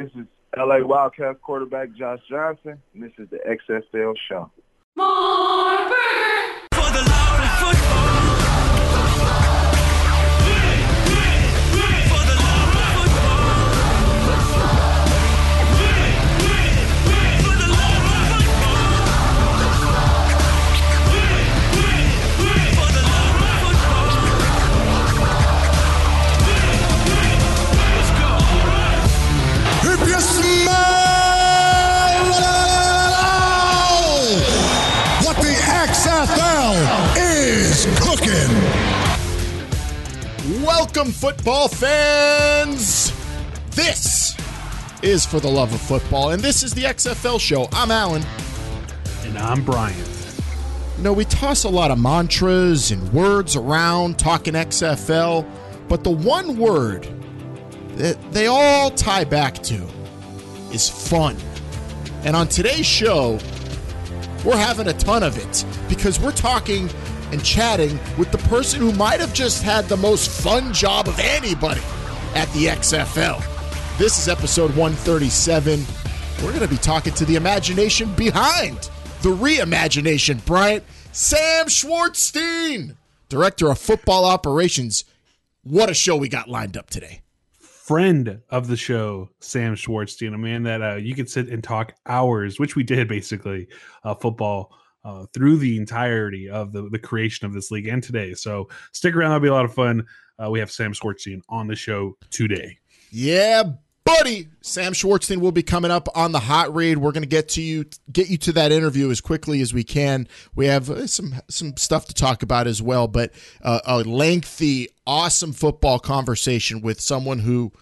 This is LA Wildcats quarterback Josh Johnson, and this is the XFL show. If Welcome, football fans. This is for the love of football, and this is the XFL show. I'm Alan. And I'm Brian. You know, we toss a lot of mantras and words around talking XFL, but the one word that they all tie back to is fun. And on today's show, we're having a ton of it because we're talking and chatting with the person who might have just had the most fun job of anybody at the XFL. This is episode 137. We're going to be talking to the imagination behind the reimagination, Bryant Sam Schwartzstein, director of football operations. What a show we got lined up today. Friend of the show, Sam Schwartzstein, a man that uh, you could sit and talk hours, which we did basically, uh, football uh, through the entirety of the, the creation of this league and today. So stick around, that'll be a lot of fun. Uh, we have Sam Schwartzstein on the show today. Yeah, buddy. Sam Schwartzstein will be coming up on the hot read. We're going to get to you, get you to that interview as quickly as we can. We have uh, some some stuff to talk about as well, but uh, a lengthy, awesome football conversation with someone who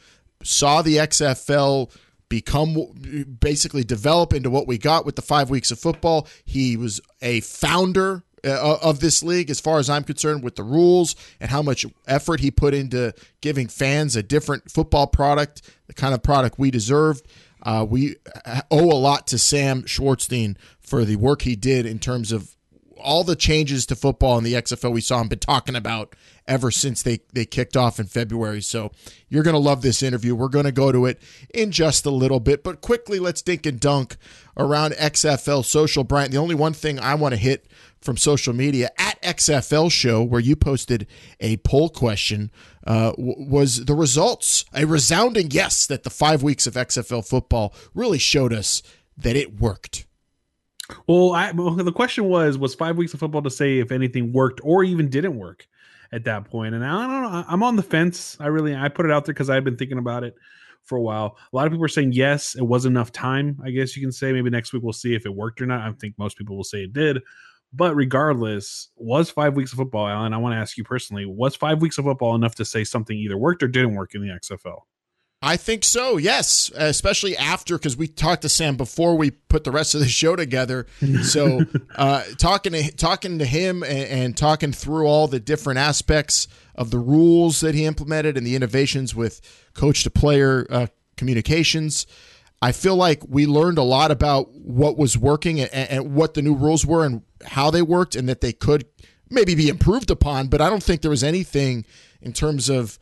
saw the XFL become basically develop into what we got with the five weeks of football. He was a founder uh, of this league, as far as I'm concerned, with the rules and how much effort he put into giving fans a different football product, the kind of product we deserved. Uh, we owe a lot to Sam Schwartzstein for the work he did in terms of all the changes to football in the XFL we saw him been talking about ever since they, they kicked off in February. So you're going to love this interview. We're going to go to it in just a little bit, but quickly let's dink and dunk around XFL social. Brian, the only one thing I want to hit from social media at XFL Show, where you posted a poll question, uh, w- was the results a resounding yes that the five weeks of XFL football really showed us that it worked. Well, I, well, the question was was five weeks of football to say if anything worked or even didn't work at that point. And I don't know. I'm on the fence. I really I put it out there because I've been thinking about it for a while. A lot of people are saying yes, it was enough time. I guess you can say maybe next week we'll see if it worked or not. I think most people will say it did. But regardless, was five weeks of football, Alan? I want to ask you personally: was five weeks of football enough to say something either worked or didn't work in the XFL? I think so. Yes, especially after because we talked to Sam before we put the rest of the show together. So uh, talking to talking to him and, and, talking through all the different aspects of the rules that he implemented and the innovations with coach to player uh, communications. I feel like we learned a lot about what was working and, and what the new rules were and how they worked, and that they could maybe be improved upon. But I don't think there was anything in terms of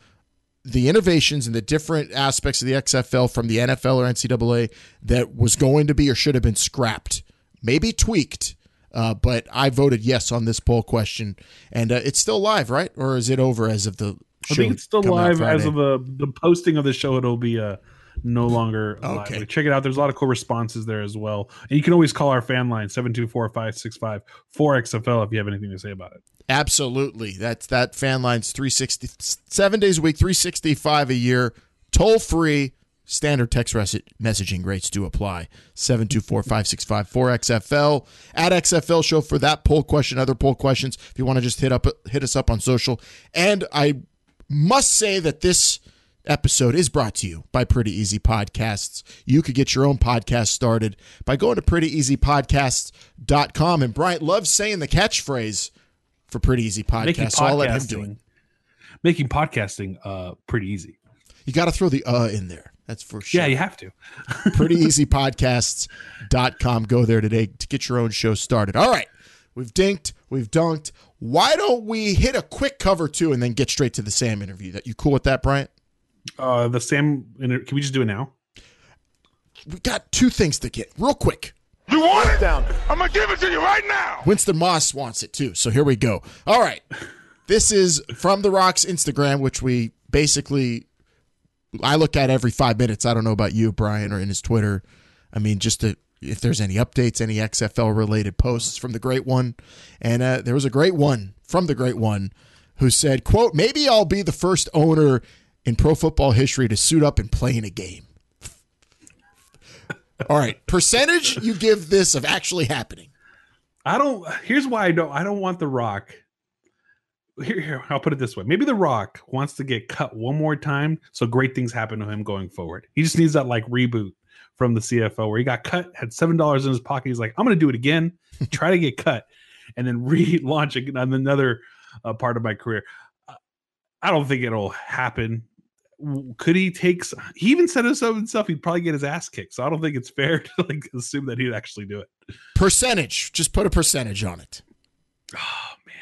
the innovations and the different aspects of the XFL from the NFL or NCAA that was going to be or should have been scrapped, maybe tweaked. Uh, but I voted yes on this poll question, and uh, it's still live, right? Or is it over as of the? I think it's still live as of the the posting of the show. It'll be uh, no longer live. Okay. Check it out. There's a lot of cool responses there as well, and you can always call our fan line 724-565 4XFL if you have anything to say about it. Absolutely. That's that fan line's 360 7 days a week, 365 a year, toll free. Standard text messaging rates do apply. 724-565-4XFL. At XFL show for that poll question, other poll questions. If you want to just hit up hit us up on social. And I must say that this episode is brought to you by Pretty Easy Podcasts. You could get your own podcast started by going to prettyeasypodcasts.com. And Bryant loves saying the catchphrase for Pretty Easy Podcast. So I'll let him do it. Making podcasting uh, pretty easy. You got to throw the uh in there. That's for sure. Yeah, you have to. PrettyEasyPodcasts.com. Go there today to get your own show started. All right. We've dinked. We've dunked. Why don't we hit a quick cover two and then get straight to the Sam interview? That you cool with that, Bryant? Uh, the Sam. Can we just do it now? we got two things to get real quick. You want it? Down. I'm gonna give it to you right now. Winston Moss wants it too. So here we go. All right. This is from The Rock's Instagram, which we basically I look at every five minutes. I don't know about you, Brian, or in his Twitter. I mean, just to if there's any updates, any XFL related posts from the great one. And uh, there was a great one from the great one who said, quote, maybe I'll be the first owner in pro football history to suit up and play in a game. All right. Percentage you give this of actually happening. I don't. Here's why I don't. I don't want The Rock. Here, here, I'll put it this way. Maybe The Rock wants to get cut one more time, so great things happen to him going forward. He just needs that like reboot from the CFL where he got cut, had seven dollars in his pocket. He's like, I'm going to do it again, try to get cut, and then relaunch on another uh, part of my career. I don't think it'll happen. Could he take? He even said it so himself. He'd probably get his ass kicked. So I don't think it's fair to like assume that he'd actually do it. Percentage. Just put a percentage on it. Oh man,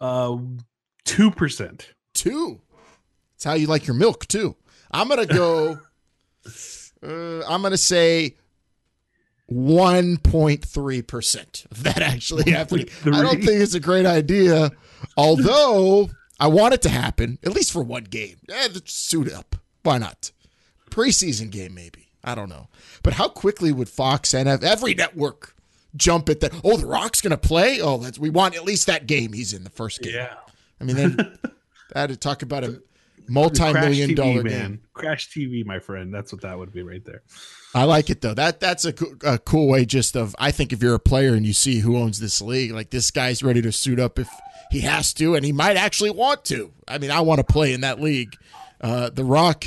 uh, two percent. Two. it's how you like your milk too. I'm gonna go. uh, I'm gonna say 1.3 percent of that actually happening. I don't think it's a great idea, although I want it to happen at least for one game. Eh, suit up. Why not? Preseason game maybe. I don't know. But how quickly would Fox and every network jump at that? Oh, The Rock's going to play. Oh, that's we want at least that game he's in the first game. Yeah. I mean, then that to talk about a multi-million dollar game. Crash TV, my friend. That's what that would be right there. I like it though. That that's a, a cool way. Just of I think if you're a player and you see who owns this league, like this guy's ready to suit up if he has to, and he might actually want to. I mean, I want to play in that league. Uh, the Rock,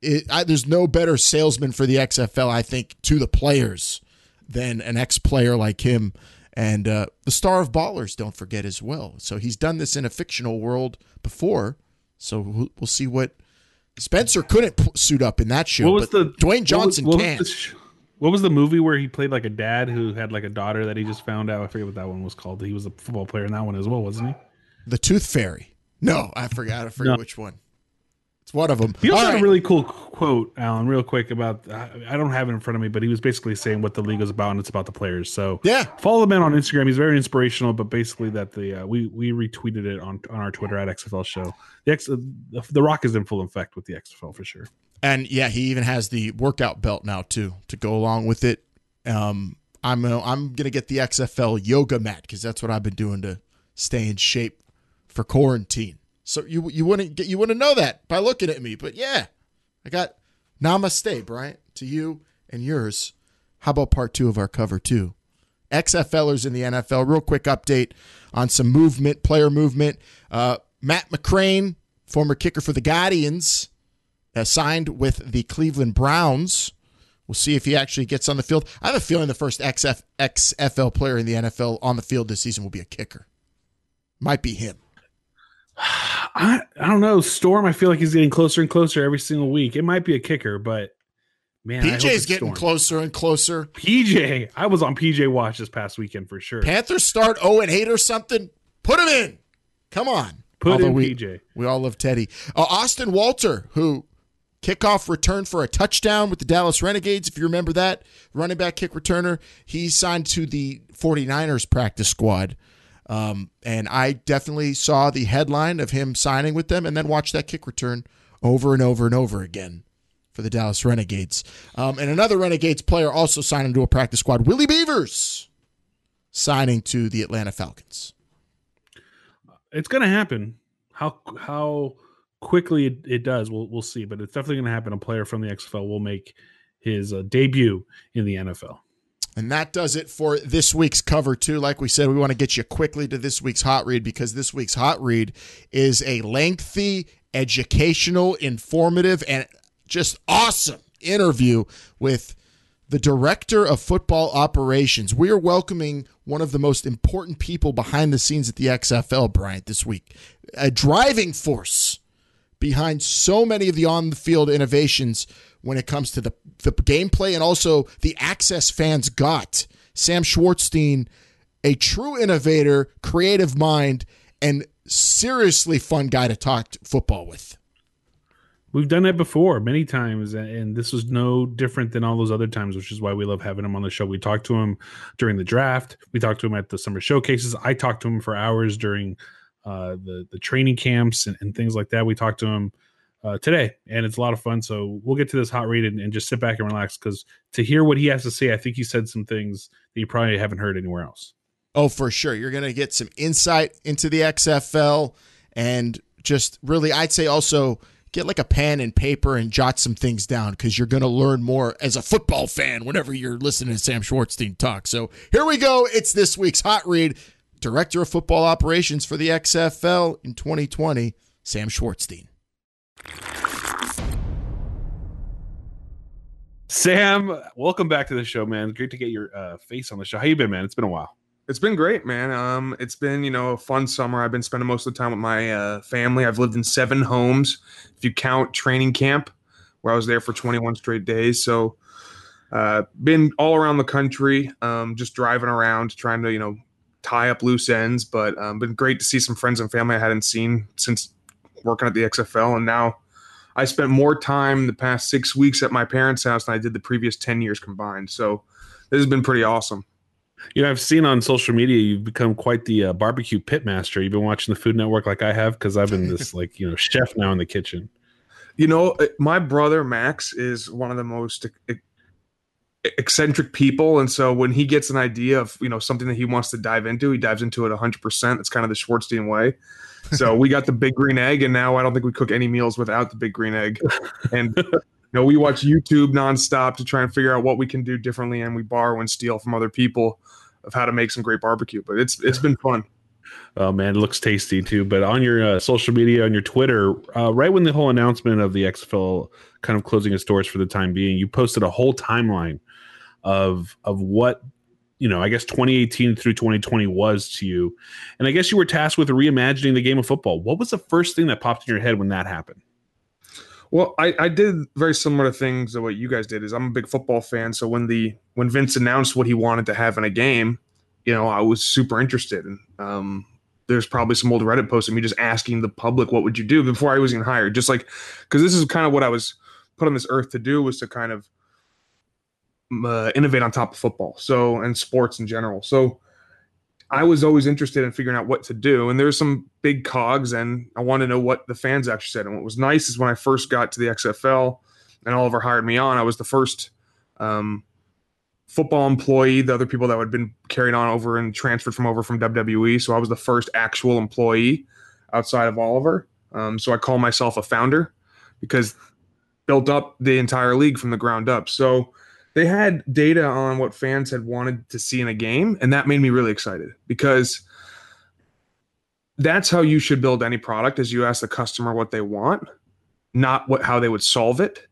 it, I, there's no better salesman for the XFL, I think, to the players than an ex-player like him. And uh, the star of Ballers, don't forget as well. So he's done this in a fictional world before. So we'll, we'll see what Spencer couldn't p- suit up in that show. What was the Dwayne Johnson what was, what can. Was what was the movie where he played like a dad who had like a daughter that he just found out? I forget what that one was called. He was a football player in that one as well, wasn't he? The Tooth Fairy. No, I forgot. I forget no. which one. It's one of them. He also All had right. a really cool quote, Alan, real quick about. I don't have it in front of me, but he was basically saying what the league is about, and it's about the players. So yeah, follow the man on Instagram. He's very inspirational. But basically, that the uh, we we retweeted it on on our Twitter at XFL Show. The X, the, the Rock is in full effect with the XFL for sure. And yeah, he even has the workout belt now too to go along with it. Um, I'm uh, I'm gonna get the XFL yoga mat because that's what I've been doing to stay in shape for quarantine. So you you wouldn't get you wouldn't know that by looking at me, but yeah, I got namaste, Bryant, to you and yours. How about part two of our cover two? XFLers in the NFL. Real quick update on some movement, player movement. Uh, Matt McCrane, former kicker for the Guardians, uh, signed with the Cleveland Browns. We'll see if he actually gets on the field. I have a feeling the first XF, XFL player in the NFL on the field this season will be a kicker. Might be him. I I don't know. Storm, I feel like he's getting closer and closer every single week. It might be a kicker, but man, PJ's getting Storm. closer and closer. PJ, I was on PJ watch this past weekend for sure. Panthers start 0 and 8 or something. Put him in. Come on. Put Although in we, PJ. We all love Teddy. Uh, Austin Walter, who kickoff return for a touchdown with the Dallas Renegades, if you remember that running back kick returner, he signed to the 49ers practice squad. Um, and I definitely saw the headline of him signing with them and then watched that kick return over and over and over again for the Dallas Renegades. Um, and another Renegades player also signed into a practice squad, Willie Beavers, signing to the Atlanta Falcons. It's going to happen. How how quickly it, it, does, we'll we'll see. But it's definitely going to happen. A player from the XFL will make his uh, debut in the NFL. And that does it for this week's cover, too. Like we said, we want to get you quickly to this week's hot read because this week's hot read is a lengthy, educational, informative, and just awesome interview with the director of football operations. We are welcoming one of the most important people behind the scenes at the XFL, Bryant, this week. A driving force behind so many of the on the field innovations when it comes to the, the gameplay and also the access fans got. Sam Schwartzstein, a true innovator, creative mind, and seriously fun guy to talk football with. We've done it before many times, and this was no different than all those other times, which is why we love having him on the show. We talked to him during the draft. We talked to him at the summer showcases. I talked to him for hours during uh, the the training camps and, and, things like that. We talked to him uh, today, and it's a lot of fun. So we'll get to this hot read and, and just sit back and relax because to hear what he has to say, I think he said some things that you probably haven't heard anywhere else. Oh, for sure. You're going to get some insight into the XFL and just really, I'd say also get like a pen and paper and jot some things down because you're going to learn more as a football fan whenever you're listening to Sam Schwartzstein talk. So here we go. It's this week's hot read. Director of Football Operations for the XFL in 2020, Sam Schwartzstein. Sam, welcome back to the show, man. Great to get your uh, face on the show. How you been, man? It's been a while. It's been great, man. Um, it's been you know a fun summer. I've been spending most of the time with my uh, family. I've lived in seven homes, if you count training camp, where I was there for 21 straight days. So, uh, been all around the country, um, just driving around, trying to you know tie up loose ends. But um, been great to see some friends and family I hadn't seen since working at the XFL, and now I spent more time the past six weeks at my parents' house than I did the previous 10 years combined. So this has been pretty awesome. You know, I've seen on social media you've become quite the uh, barbecue pit master. You've been watching the Food Network like I have because I've been this like you know chef now in the kitchen. You know, uh, my brother Max is one of the most eccentric people, and so when he gets an idea of you know something that he wants to dive into, he dives into it 100. percent It's kind of the Schwartzstein way. So we got the big green egg, and now I don't think we cook any meals without the big green egg. And you know, we watch YouTube nonstop to try and figure out what we can do differently, and we borrow and steal from other people of how to make some great barbecue. But it's it's been fun. Oh man, it looks tasty too. But on your uh, social media, on your Twitter, uh, right when the whole announcement of the XFL kind of closing its doors for the time being, you posted a whole timeline of of what you know, I guess 2018 through 2020 was to you, and I guess you were tasked with reimagining the game of football. What was the first thing that popped in your head when that happened? Well, I, I did very similar things to what you guys did. Is I'm a big football fan, so when the when Vince announced what he wanted to have in a game, you know, I was super interested. And um, there's probably some old Reddit posts of me just asking the public, "What would you do?" before I was even hired. Just like because this is kind of what I was put on this earth to do was to kind of uh, innovate on top of football. So and sports in general. So I was always interested in figuring out what to do. And there's some big cogs, and I want to know what the fans actually said. And what was nice is when I first got to the XFL and Oliver hired me on, I was the first um, football employee. The other people that had been carried on over and transferred from over from WWE. So I was the first actual employee outside of Oliver. Um, so I call myself a founder because built up the entire league from the ground up. So they had data on what fans had wanted to see in a game, and that made me really excited because that's how you should build any product is you ask the customer what they want, not what how they would solve it,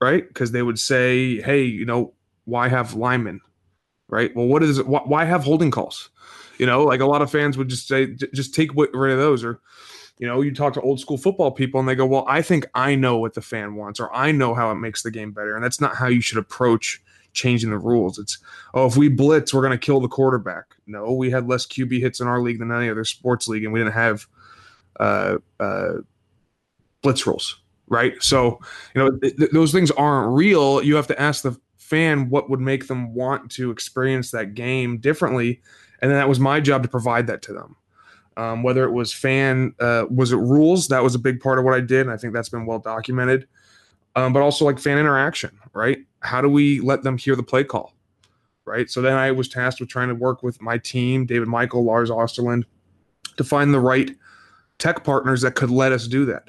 right? Because they would say, "Hey, you know, why have linemen?" Right? Well, what is it? Why have holding calls? You know, like a lot of fans would just say, "Just take rid of those," or you know, you talk to old school football people and they go, Well, I think I know what the fan wants, or I know how it makes the game better. And that's not how you should approach changing the rules. It's, oh, if we blitz, we're going to kill the quarterback. No, we had less QB hits in our league than any other sports league, and we didn't have uh, uh, blitz rules, right? So, you know, th- th- those things aren't real. You have to ask the fan what would make them want to experience that game differently. And then that was my job to provide that to them. Um, whether it was fan, uh, was it rules? That was a big part of what I did. And I think that's been well documented. Um, but also like fan interaction, right? How do we let them hear the play call? Right. So then I was tasked with trying to work with my team, David Michael, Lars Osterland, to find the right tech partners that could let us do that.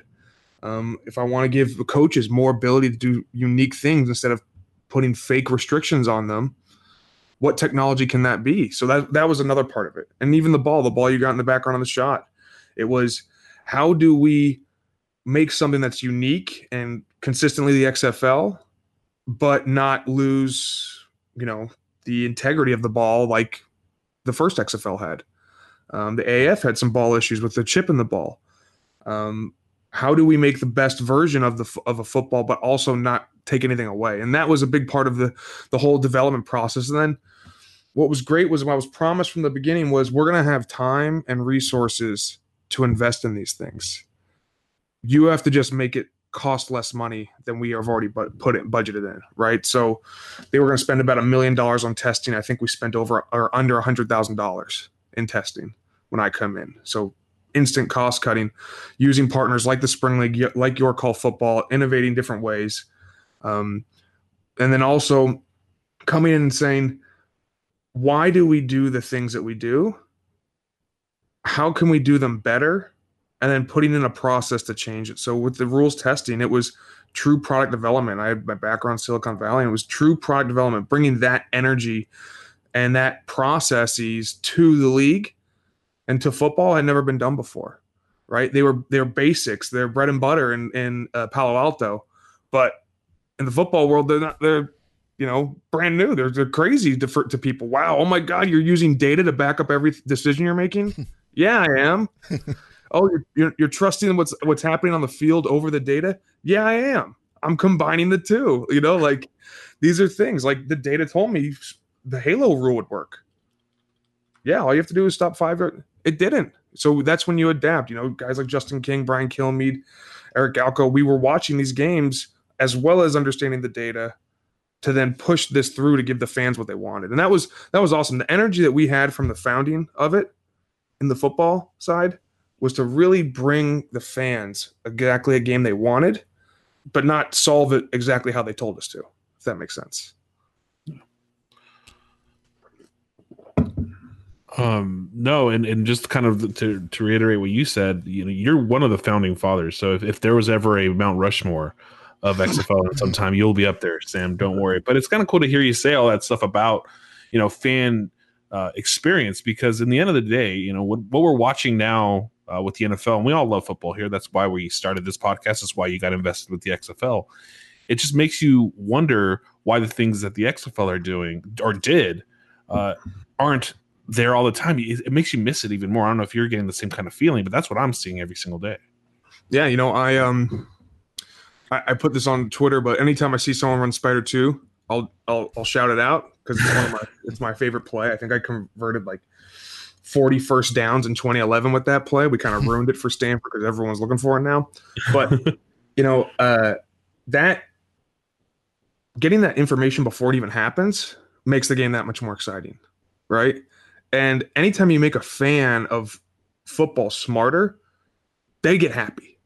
Um, if I want to give the coaches more ability to do unique things instead of putting fake restrictions on them, what technology can that be? So that that was another part of it. And even the ball, the ball you got in the background of the shot, it was how do we make something that's unique and consistently the XFL, but not lose, you know, the integrity of the ball like the first XFL had. Um, the AAF had some ball issues with the chip in the ball. Um, how do we make the best version of the of a football, but also not take anything away? And that was a big part of the the whole development process. And then what was great was what was promised from the beginning was we're going to have time and resources to invest in these things. You have to just make it cost less money than we have already bu- put it budgeted in, right? So they were going to spend about a million dollars on testing. I think we spent over or under a hundred thousand dollars in testing when I come in. So instant cost cutting, using partners like the Spring League, like Your Call Football, innovating different ways, um, and then also coming in and saying, why do we do the things that we do? How can we do them better? And then putting in a process to change it. So with the rules testing, it was true product development. I had my background Silicon Valley, and it was true product development, bringing that energy and that processes to the league and to football had never been done before. Right? They were they're basics, they're bread and butter in in uh, Palo Alto, but in the football world, they're not they're you know brand new. They're they're crazy to, to people. Wow, oh my God, you're using data to back up every decision you're making. yeah, I am. oh, you're, you're you're trusting what's what's happening on the field over the data. Yeah, I am. I'm combining the two. You know, like these are things like the data told me the Halo rule would work. Yeah, all you have to do is stop five. It didn't. So that's when you adapt. You know, guys like Justin King, Brian Kilmeade, Eric Galko, we were watching these games as well as understanding the data to then push this through to give the fans what they wanted. And that was that was awesome. The energy that we had from the founding of it in the football side was to really bring the fans exactly a game they wanted, but not solve it exactly how they told us to, if that makes sense. Um, no, and, and just kind of to, to reiterate what you said, you know, you're one of the founding fathers. So if, if there was ever a Mount Rushmore of XFL at some time, you'll be up there, Sam. Don't worry. But it's kind of cool to hear you say all that stuff about, you know, fan uh, experience because in the end of the day, you know, what, what we're watching now uh, with the NFL, and we all love football here. That's why we started this podcast. That's why you got invested with the XFL. It just makes you wonder why the things that the XFL are doing or did uh, aren't there all the time, it, makes you miss it even more. I don't know if you're getting the same kind of feeling, but that's what I'm seeing every single day. Yeah, you know, I um, I, I put this on Twitter, but anytime I see someone run Spider Two, I'll I'll, I'll shout it out because it's it's my favorite play. I think I converted like 40 first downs in 2011 with that play. We kind of ruined it for Stanford because everyone's looking for it now. But you know, uh, that getting that information before it even happens makes the game that much more exciting, right? And anytime you make a fan of football smarter, they get happy,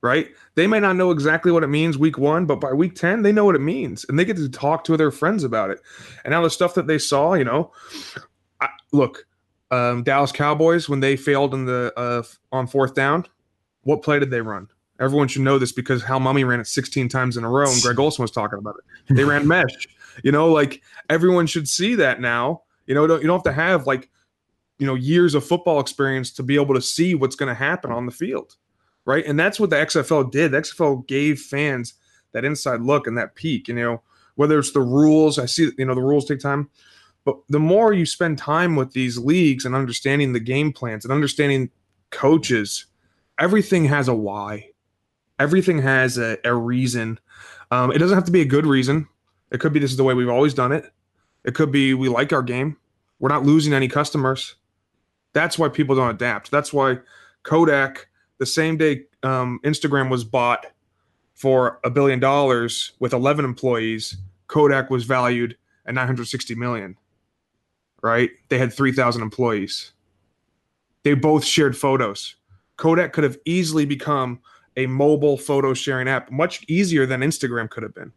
right? They may not know exactly what it means week one, but by week 10, they know what it means and they get to talk to their friends about it. And now the stuff that they saw, you know, I, look, um, Dallas Cowboys, when they failed in the uh, on fourth down, what play did they run? Everyone should know this because Hal Mumme ran it 16 times in a row and Greg Olsen was talking about it. They ran mesh. You know, like everyone should see that now you know, don't, you don't have to have like, you know, years of football experience to be able to see what's going to happen on the field, right? And that's what the XFL did. The XFL gave fans that inside look and that peek. You know, whether it's the rules, I see, you know, the rules take time, but the more you spend time with these leagues and understanding the game plans and understanding coaches, everything has a why. Everything has a, a reason. Um, it doesn't have to be a good reason. It could be this is the way we've always done it. It could be we like our game. We're not losing any customers. That's why people don't adapt. That's why Kodak, the same day um, Instagram was bought for a billion dollars with 11 employees, Kodak was valued at 960 million. Right? They had 3,000 employees. They both shared photos. Kodak could have easily become a mobile photo sharing app, much easier than Instagram could have been.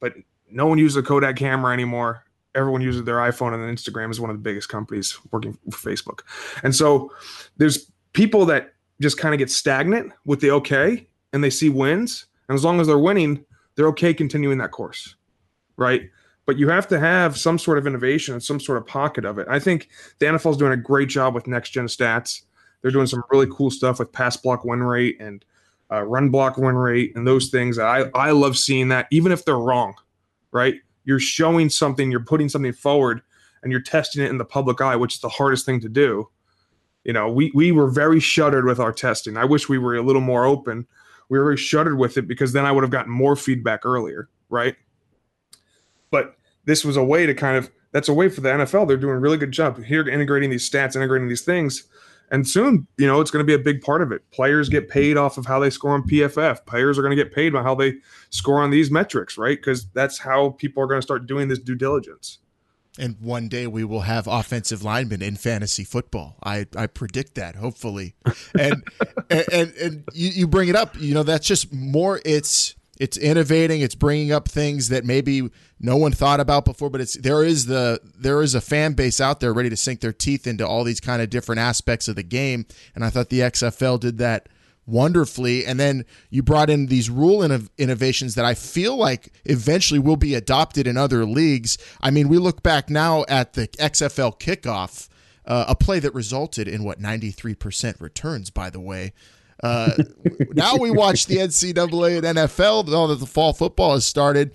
But no one uses a Kodak camera anymore. Everyone uses their iPhone, and Instagram is one of the biggest companies working for Facebook. And so there's people that just kind of get stagnant with the okay and they see wins. And as long as they're winning, they're okay continuing that course. Right. But you have to have some sort of innovation and some sort of pocket of it. I think the NFL is doing a great job with next gen stats. They're doing some really cool stuff with pass block win rate and uh, run block win rate and those things. I, I love seeing that, even if they're wrong right? You're showing something, you're putting something forward, and you're testing it in the public eye, which is the hardest thing to do. You know, we we were very shuttered with our testing. I wish we were a little more open. We were very shuttered with it because then I would have gotten more feedback earlier, right? This was a way to kind of that's a way for the NFL. They're doing a really good job here integrating these stats, integrating these things. And soon, you know, it's going to be a big part of it. Players get paid off of how they score on PFF. Players are going to get paid by how they score on these metrics, right? Because that's how people are going to start doing this due diligence. And one day we will have offensive linemen in fantasy football. I, I predict that, hopefully. And and, and, and you, you bring it up, you know, that's just more it's it's innovating, it's bringing up things that maybe no one thought about before, but it's there is the there is a fan base out there ready to sink their teeth into all these kind of different aspects of the game. And I thought the XFL did that wonderfully. And then you brought in these rule innov- innovations that I feel like eventually will be adopted in other leagues. I mean, we look back now at the XFL kickoff, uh, a play that resulted in what 93% returns, by the way. Uh, now we watch the NCAA and NFL, now that the fall football has started.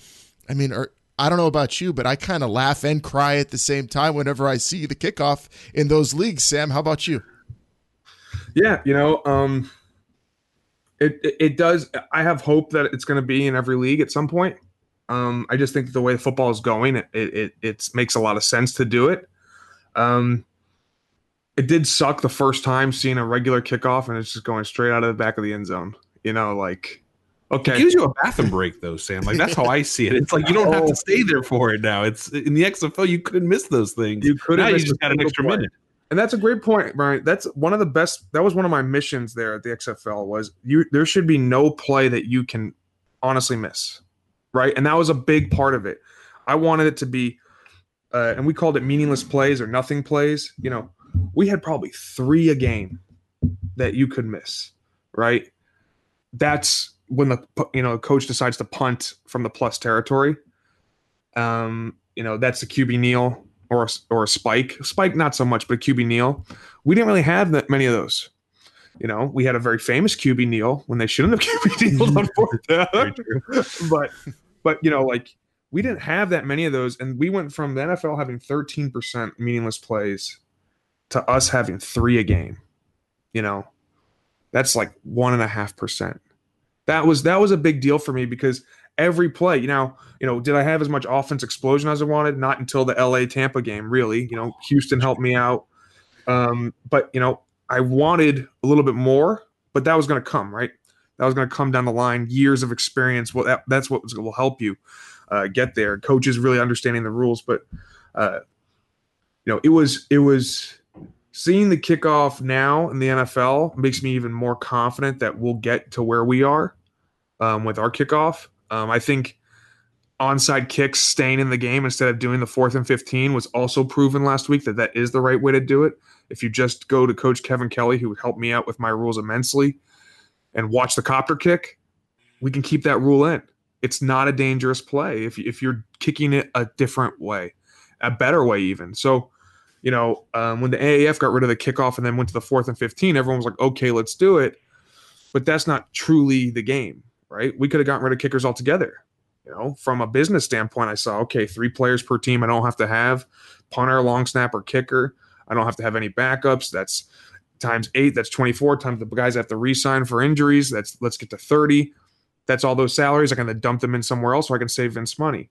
I mean, are, I don't know about you, but I kind of laugh and cry at the same time whenever I see the kickoff in those leagues. Sam, how about you? Yeah, you know, um, it, it, it does. I have hope that it's going to be in every league at some point. Um, I just think the way football is going, it it it makes a lot of sense to do it. Um, it did suck the first time seeing a regular kickoff and it's just going straight out of the back of the end zone. You know, like okay, it gives you a bathroom break though, Sam. Like that's how I see it. It's like you don't have to stay there for it now. It's in the XFL. You couldn't miss those things. You could. Now you just got an extra minute. And that's a great point, Brian. That's one of the best. That was one of my missions there at the XFL. Was you? There should be no play that you can honestly miss, right? And that was a big part of it. I wanted it to be, uh, and we called it meaningless plays or nothing plays. You know, we had probably three a game that you could miss, right? That's when the you know coach decides to punt from the plus territory. Um, you know, that's a QB kneel or a, or a spike. Spike, not so much, but QB kneel. We didn't really have that many of those. You know, we had a very famous QB kneel when they shouldn't have QB kneeled on fourth down. but but you know, like we didn't have that many of those, and we went from the NFL having 13% meaningless plays to us having three a game. You know, that's like one and a half percent. That was that was a big deal for me because every play. You know, you know, did I have as much offense explosion as I wanted? Not until the LA Tampa game, really. You know, Houston helped me out. Um, but you know, I wanted a little bit more, but that was going to come, right? That was going to come down the line. Years of experience. Well, that, that's what will help you uh, get there. Coaches really understanding the rules, but uh, you know, it was it was seeing the kickoff now in the NFL makes me even more confident that we'll get to where we are um, with our kickoff. Um, I think onside kicks staying in the game instead of doing the fourth and 15 was also proven last week that that is the right way to do it. If you just go to Coach Kevin Kelley, who helped me out with my rules immensely, and watch the copter kick, we can keep that rule in. It's not a dangerous play if, if you're kicking it a different way, a better way, even. So, you know, um, when the AAF got rid of the kickoff and then went to the fourth and 15, everyone was like, okay, let's do it. But that's not truly the game right? We could have gotten rid of kickers altogether. You know, from a business standpoint, I saw okay, three players per team. I don't have to have punter, long snapper, kicker. I don't have to have any backups. That's times eight. That's twenty four times the guys have to resign for injuries. That's let's get to thirty. That's all those salaries. I can dump them in somewhere else so I can save Vince money.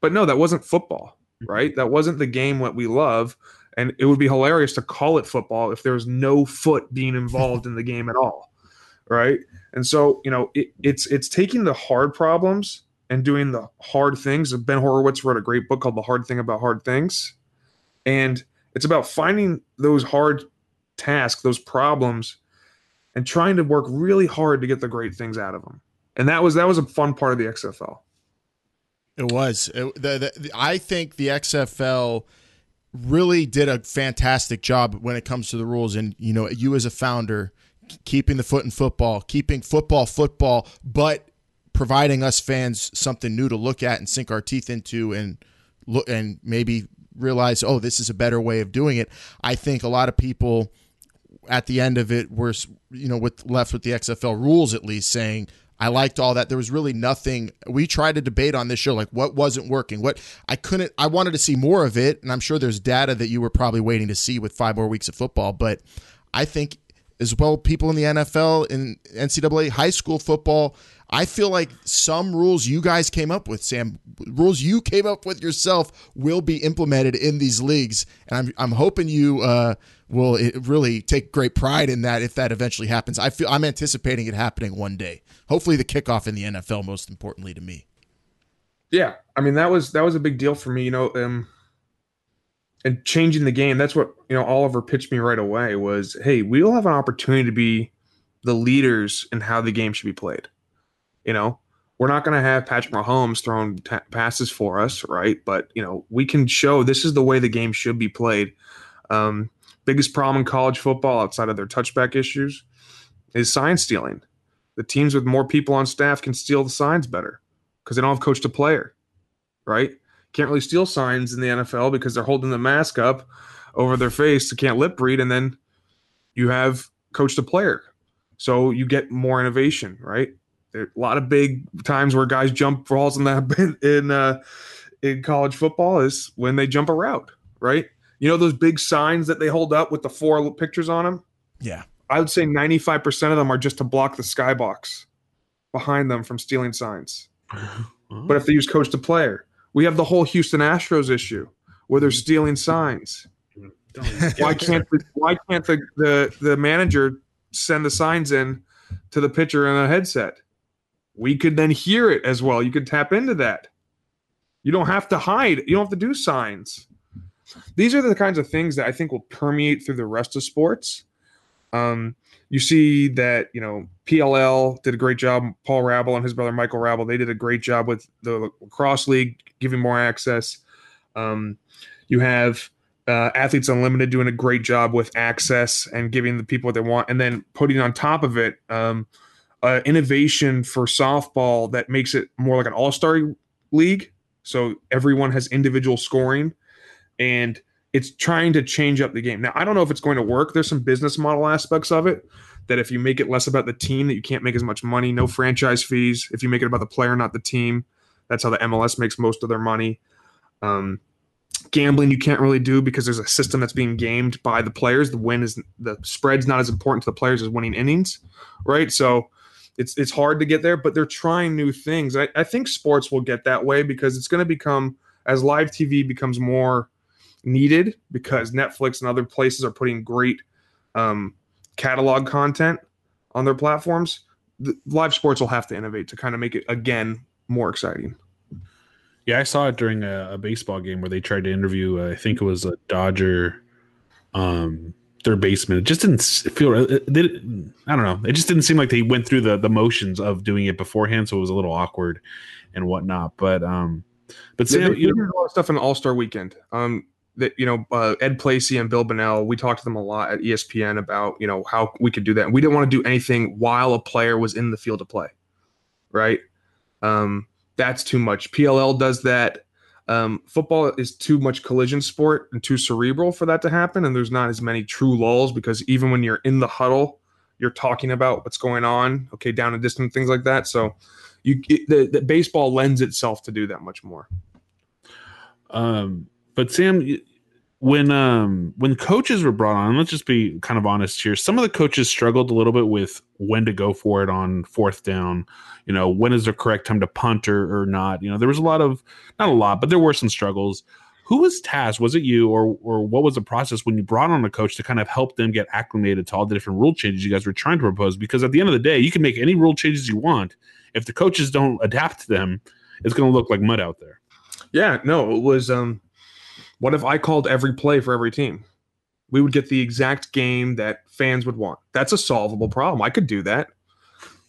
But no, that wasn't football, right? That wasn't the game what we love. And it would be hilarious to call it football if there was no foot being involved in the game at all, right? And so, you know, it, it's it's taking the hard problems and doing the hard things. Ben Horowitz wrote a great book called The Hard Thing About Hard Things. And it's about finding those hard tasks, those problems, and trying to work really hard to get the great things out of them. And that was that was a fun part of the XFL. It was. It, the, the, I think the XFL really did a fantastic job when it comes to the rules. And you know, you as a founder, keeping the foot in football, keeping football football, but providing us fans something new to look at and sink our teeth into and look and maybe realize, oh, this is a better way of doing it. I think a lot of people at the end of it were, you know, with left with the XFL rules at least saying, I liked all that. There was really nothing. We tried to debate on this show, like what wasn't working. What I couldn't, I wanted to see more of it. And I'm sure there's data that you were probably waiting to see with five more weeks of football. But I think as well people in the NFL in NCAA high school football. I feel like some rules you guys came up with, Sam, rules you came up with yourself, will be implemented in these leagues, and I'm I'm hoping you uh, will really take great pride in that if that eventually happens. I feel I'm anticipating it happening one day. Hopefully, the kickoff in the NFL, most importantly to me. Yeah, I mean that was that was a big deal for me. You know, um, and changing the game. That's what you know. Oliver pitched me right away was, hey, we will have an opportunity to be the leaders in how the game should be played. You know, we're not going to have Patrick Mahomes throwing t- passes for us, right? But you know, we can show this is the way the game should be played. Um, biggest problem in college football, outside of their touchback issues, is sign stealing. The teams with more people on staff can steal the signs better because they don't have coach to player, right? can't really steal signs in the NFL because they're holding the mask up over their face. They can't lip read, and then you have coach the player, so you get more innovation, right? There a lot of big times where guys jump balls in that in uh, in college football is when they jump a route, right? You know those big signs that they hold up with the four pictures on them. Yeah, I would say ninety five percent of them are just to block the skybox behind them from stealing signs. but if they use coach to player, we have the whole Houston Astros issue where they're stealing signs. why can't the, why can't the, the the manager send the signs in to the pitcher in a headset? We could then hear it as well. You could tap into that. You don't have to hide. You don't have to do signs. These are the kinds of things that I think will permeate through the rest of sports. Um, you see that you know PLL did a great job. Paul Rabil and his brother Michael Rabil they did a great job with the lacrosse league, giving more access. Um, you have uh, Athletes Unlimited doing a great job with access and giving the people what they want, and then putting on top of it um, uh, innovation for softball that makes it more like an all star league. So everyone has individual scoring, and it's trying to change up the game. Now, I don't know if it's going to work. There's some business model aspects of it that if you make it less about the team, that you can't make as much money, no franchise fees. If you make it about the player, not the team, that's how the MLS makes most of their money. Um, gambling you can't really do because there's a system that's being gamed by the players. The win is the spread's not as important to the players as winning innings, right? So it's it's hard to get there, but they're trying new things. I, I think sports will get that way because it's going to become as live TV becomes more needed because Netflix and other places are putting great um, catalog content on their platforms. The live sports will have to innovate to kind of make it again more exciting. Yeah, I saw it during a, a baseball game where they tried to interview. Uh, I think it was a Dodger, um, their baseman. It just didn't feel. It, it, I don't know. It just didn't seem like they went through the the motions of doing it beforehand, so it was a little awkward and whatnot. But um, but Sam, you know, a lot of stuff in All Star Weekend. Um, that you know uh, Ed Placey and Bill Bonnell, we talked to them a lot at ESPN about you know how we could do that. And we didn't want to do anything while a player was in the field of play, right? Um, that's too much. PLL does that. Um, football is too much collision sport and too cerebral for that to happen, and there's not as many true lulls because even when you're in the huddle, you're talking about what's going on, okay, down and distant, things like that. So, you it, the, the baseball lends itself to do that much more. Um, but Sam, when um when coaches were brought on, let's just be kind of honest here. Some of the coaches struggled a little bit with when to go for it on fourth down. You know, when is the correct time to punt or, or not? You know, there was a lot of not a lot, but there were some struggles. Who was tasked? Was it you, or or what was the process when you brought on a coach to kind of help them get acclimated to all the different rule changes you guys were trying to propose? Because at the end of the day, you can make any rule changes you want. If the coaches don't adapt to them, it's going to look like mud out there. Yeah, no, it was um what if I called every play for every team? We would get the exact game that fans would want. That's a solvable problem. I could do that.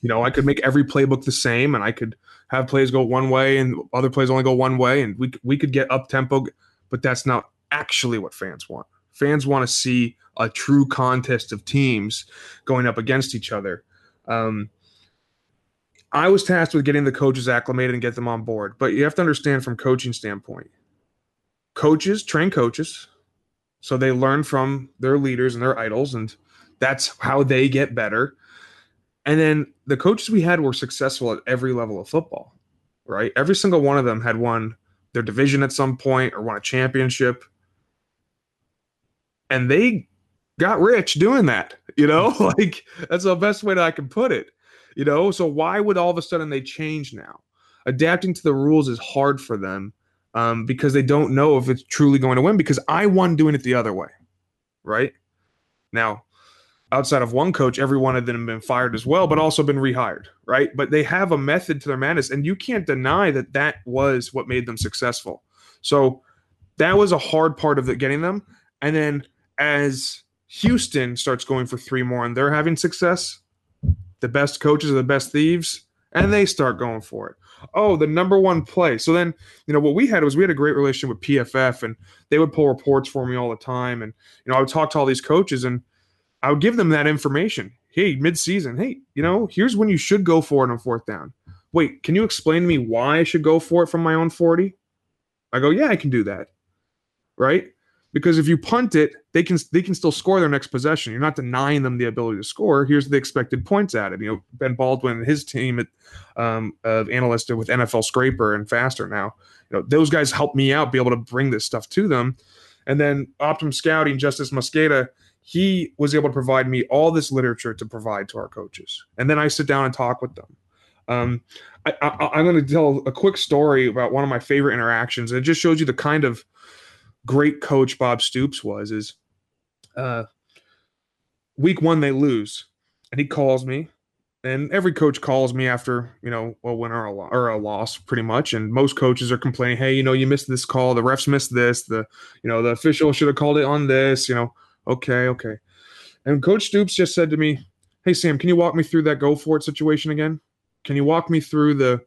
You know, I could make every playbook the same and I could have plays go one way and other plays only go one way and we we could get up tempo, but that's not actually what fans want. Fans want to see a true contest of teams going up against each other. Um, I was tasked with getting the coaches acclimated and get them on board, but you have to understand from coaching standpoint, coaches train coaches. So they learn from their leaders and their idols and that's how they get better. And then the coaches we had were successful at every level of football right? Every single one of them had won their division at some point or won a championship. And they got rich doing that you know? Like that's the best way that i can put it You know, so why would all of a sudden they change now? Adapting to the rules is hard for them um, because they don't know if it's truly going to win. Because I won doing it the other way, right? Now, outside of one coach, every one of them have been fired as well, but also been rehired, right? But they have a method to their madness, and you can't deny that that was what made them successful. So that was a hard part of getting them. And then as Houston starts going for three more and they're having success, the best coaches are the best thieves, and they start going for it. Oh, the number one play. So then, you know, what we had was we had a great relationship with PFF, and they would pull reports for me all the time. And, you know, I would talk to all these coaches and I would give them that information. Hey, midseason, hey, you know, here's when you should go for it on fourth down. Wait, can you explain to me why I should go for it from my own 40? I go, yeah, I can do that. Right? Because if you punt it, they can they can still score their next possession. You're not denying them the ability to score. Here's the expected points added. You know, Ben Baldwin and his team at, um, of analysts with nflscrapR and Faster now. You know, those guys help me out, be able to bring this stuff to them. And then Optimum Scouting, Justis Mosqueda, he was able to provide me all this literature to provide to our coaches. And then I sit down and talk with them. Um, I, I, am going to tell a quick story about one of my favorite interactions. It just shows you the kind of great coach Bob Stoops was. Is uh, week one they lose, and he calls me, and every coach calls me after you know a win or a, lo- or a loss, pretty much. And most coaches are complaining, hey, you know, you missed this call, the refs missed this, the you know the official should have called it on this, you know. Okay, okay. And Coach Stoops just said to me, Hey, Sam, can you walk me through that go for it situation again? Can you walk me through the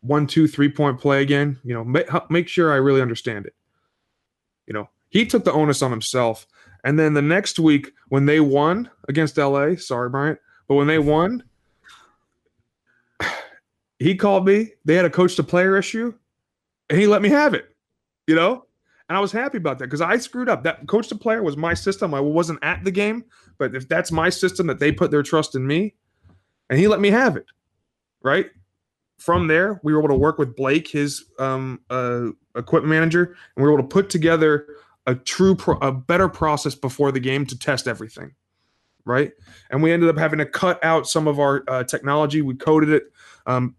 one, two, three point play again? You know, make, make sure I really understand it. You know, he took the onus on himself. And then the next week, when they won against LA, sorry, Bryant, but when they won, he called me. They had a coach to player issue, and he let me have it. You know, and I was happy about that because I screwed up. That coach to player was my system. I wasn't at the game, but if that's my system that they put their trust in me, and he let me have it, right? From there, we were able to work with Blake, his um, uh, equipment manager, and we were able to put together a true, pro- a better process before the game to test everything, right? And we ended up having to cut out some of our uh, technology. We coded it. Um,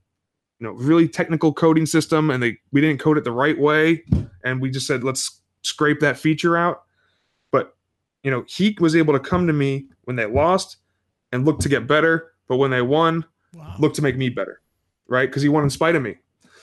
you know really technical coding system and they we didn't code it the right way and we just said let's scrape that feature out but you know he was able to come to me when they lost and look to get better but when they won wow. look to make me better right because he won in spite of me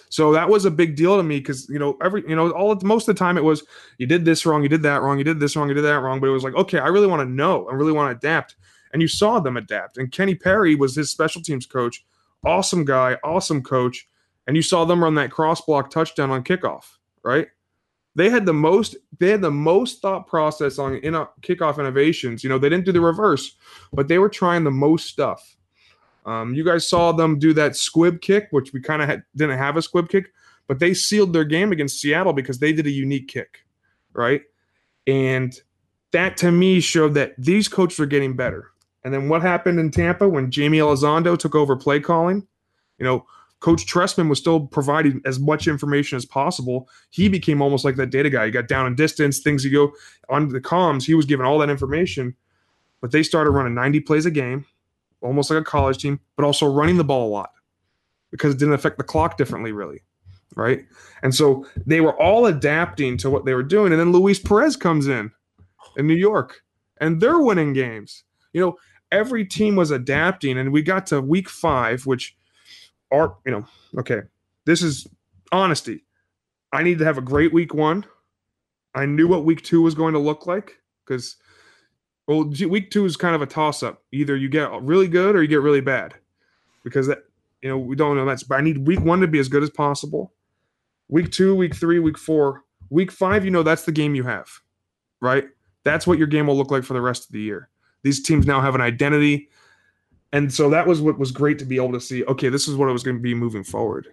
so that was a big deal to me because you know every you know all most of the time it was you did this wrong you did that wrong you did this wrong you did that wrong but it was like okay i really want to know i really want to adapt and you saw them adapt and kenny perry was his special teams coach awesome guy, awesome coach, and you saw them run that cross block touchdown on kickoff, right? They had the most they had the most thought process on in uh, kickoff innovations. You know, they didn't do the reverse, but they were trying the most stuff. Um, you guys saw them do that squib kick, which we kind of didn't have a squib kick, but they sealed their game against Seattle because they did a unique kick, right? And that to me showed that these coaches are getting better. And then what happened in Tampa when Jaime Elizondo took over play calling? You know, Coach Trestman was still providing as much information as possible. He became almost like that data guy. He got down in distance, things you go on the comms. He was given all that information, but they started running 90 plays a game, almost like a college team, but also running the ball a lot because it didn't affect the clock differently, really. Right. And so they were all adapting to what they were doing. And then Luis Perez comes in in New York and they're winning games. You know, every team was adapting, and we got to week five, which are you know okay. This is honesty. I need to have a great week one. I knew what week two was going to look like because well, week two is kind of a toss up. Either you get really good or you get really bad because that you know we don't know that's. But I need week one to be as good as possible. Week two, week three, week four, week five. You know that's the game you have, right? That's what your game will look like for the rest of the year. These teams now have an identity. And so that was what was great to be able to see, okay, this is what it was going to be moving forward.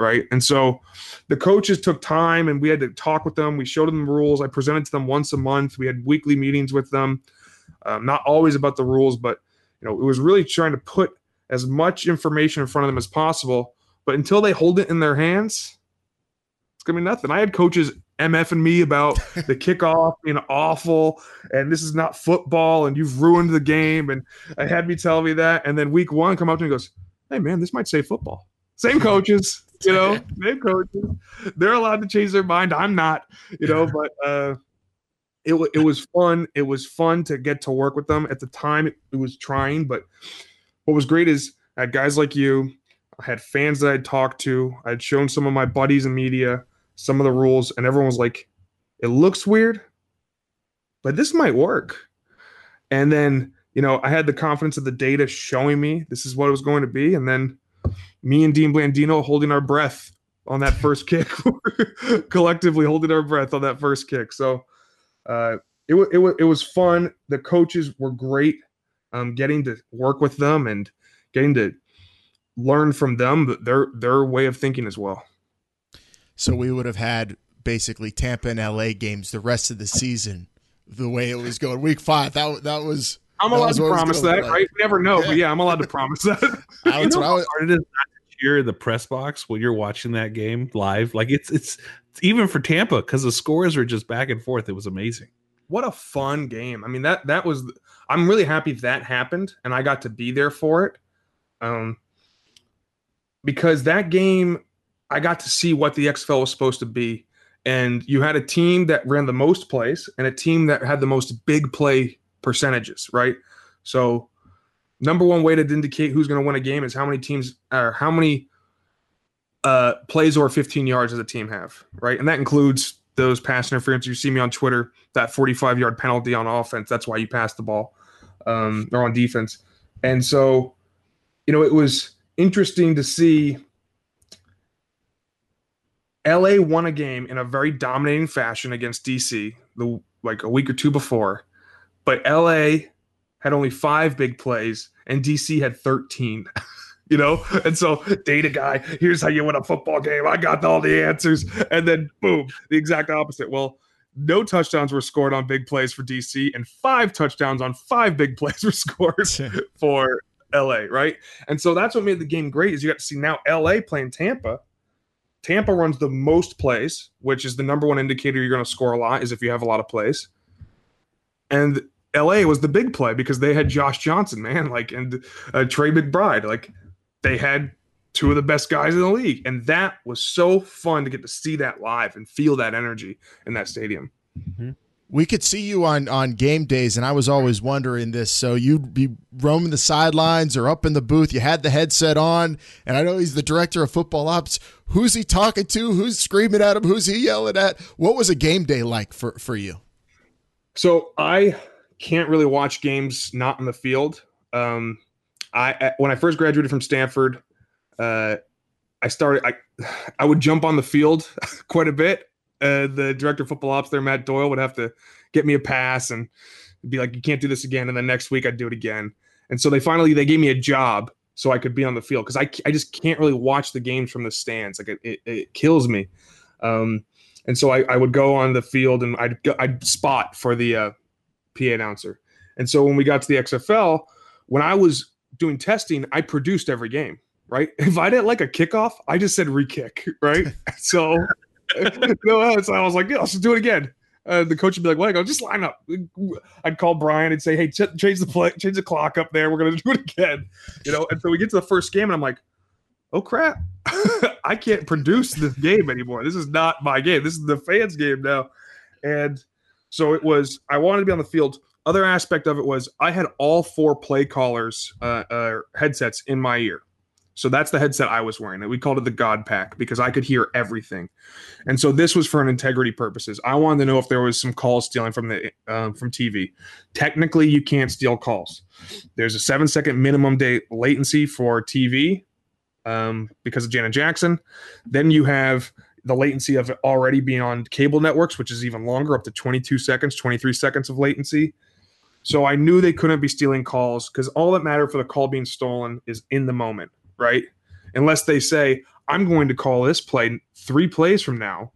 Right. And so the coaches took time and we had to talk with them. We showed them the rules. I presented to them once a month. We had weekly meetings with them. Um, not always about the rules, but you know, it was really trying to put as much information in front of them as possible. But until they hold it in their hands, It's gonna be nothing. I had coaches MF and me about the kickoff being awful and this is not football and you've ruined the game. And I had me tell me that. And then week one come up to me and goes, Hey man, this might say football. Same coaches, you know, same coaches. They're allowed to change their mind. I'm not, you know, but uh it, it was fun. It was fun to get to work with them. At the time, it, it was trying, but what was great is I had guys like you, I had fans that I'd talked to, I'd shown some of my buddies in media some of the rules, and everyone was like, it looks weird, but this might work. And then, you know, I had the confidence of the data showing me this is what it was going to be. And then me and Dean Blandino holding our breath on that first kick, collectively holding our breath on that first kick. So uh, it, it, it was fun. The coaches were great. Um, getting to work with them and getting to learn from them their their way of thinking as well. So we would have had basically Tampa and LA games the rest of the season the way it was going. Week five, that that was. I'm that allowed was to promise that, like. right? We never know, yeah. but yeah, I'm allowed to promise that. That's you know what I how was, hard it is not to cheer in the press box when you're watching that game live. Like it's it's, it's even for Tampa because the scores are just back and forth. It was amazing. What a fun game! I mean that that was. I'm really happy that happened, and I got to be there for it. Um, because that game I got to see what the XFL was supposed to be. And you had a team that ran the most plays and a team that had the most big play percentages, right? So, number one way to indicate who's going to win a game is how many teams or how many uh, plays over 15 yards does a team have, right? And that includes those pass interference. You see me on Twitter, that 45 yard penalty on offense. That's why you pass the ball um, or on defense. And so, you know, it was interesting to see LA won a game in a very dominating fashion against DC the like a week or two before, but LA had only five big plays and DC had 13. you know, and so data guy, here's how you win a football game. I got all the answers, and then boom, the exact opposite. Well, no touchdowns were scored on big plays for DC, and five touchdowns on five big plays were scored for LA, right? And so that's what made the game great is you got to see now LA playing Tampa Tampa runs the most plays, which is the number one indicator you're going to score a lot, is if you have a lot of plays. And LA was the big play because they had Josh Johnson, man, like, and uh, Tre McBride. Like, they had two of the best guys in the league. And that was so fun to get to see that live and feel that energy in that stadium. Mm-hmm. We could see you on on game days and i was always wondering this. So you'd be roaming the sidelines or up in the booth. You had the headset on and i know he's the director of football ops. Who's he talking to? Who's screaming at him? Who's he yelling at? What was a game day like for for you? So i can't really watch games not in the field. Um i when i first graduated from stanford uh i started i i would jump on the field quite a bit uh, the director of football ops there, Matt Doyle, would have to get me a pass and be like, "You can't do this again." And then next week I'd do it again. And so they finally they gave me a job so I could be on the field because I, I just can't really watch the games from the stands. Like it, it, it kills me. Um, and so I, I would go on the field and I'd go, I'd spot for the uh, PA announcer. And so when we got to the XFL, when I was doing testing, I produced every game. Right. If I didn't like a kickoff, I just said re-kick. Right. so so I was like, yeah, let's do it again. Uh, the coach would be like, "Well, I go just line up." I'd call Brian and say, "Hey, ch- change the play, change the clock up there. We're gonna do it again." You know, and so we get to the first game, and I'm like, "Oh crap, I can't produce this game anymore. This is not my game. This is the fans' game now." And so it was. I wanted to be on the field. Other aspect of it was I had all four play callers uh, uh, headsets in my ear. So that's the headset I was wearing. We called it the God Pack because I could hear everything, and so this was for an integrity purposes. I wanted to know if there was some call stealing from the um, from TV. Technically, you can't steal calls. There's a seven second minimum day latency for TV um, because of Janet Jackson. Then you have the latency of already being on cable networks, which is even longer, up to 22 seconds, 23 seconds of latency. So I knew they couldn't be stealing calls because all that mattered for the call being stolen is in the moment right? Unless they say, I'm going to call this play three plays from now,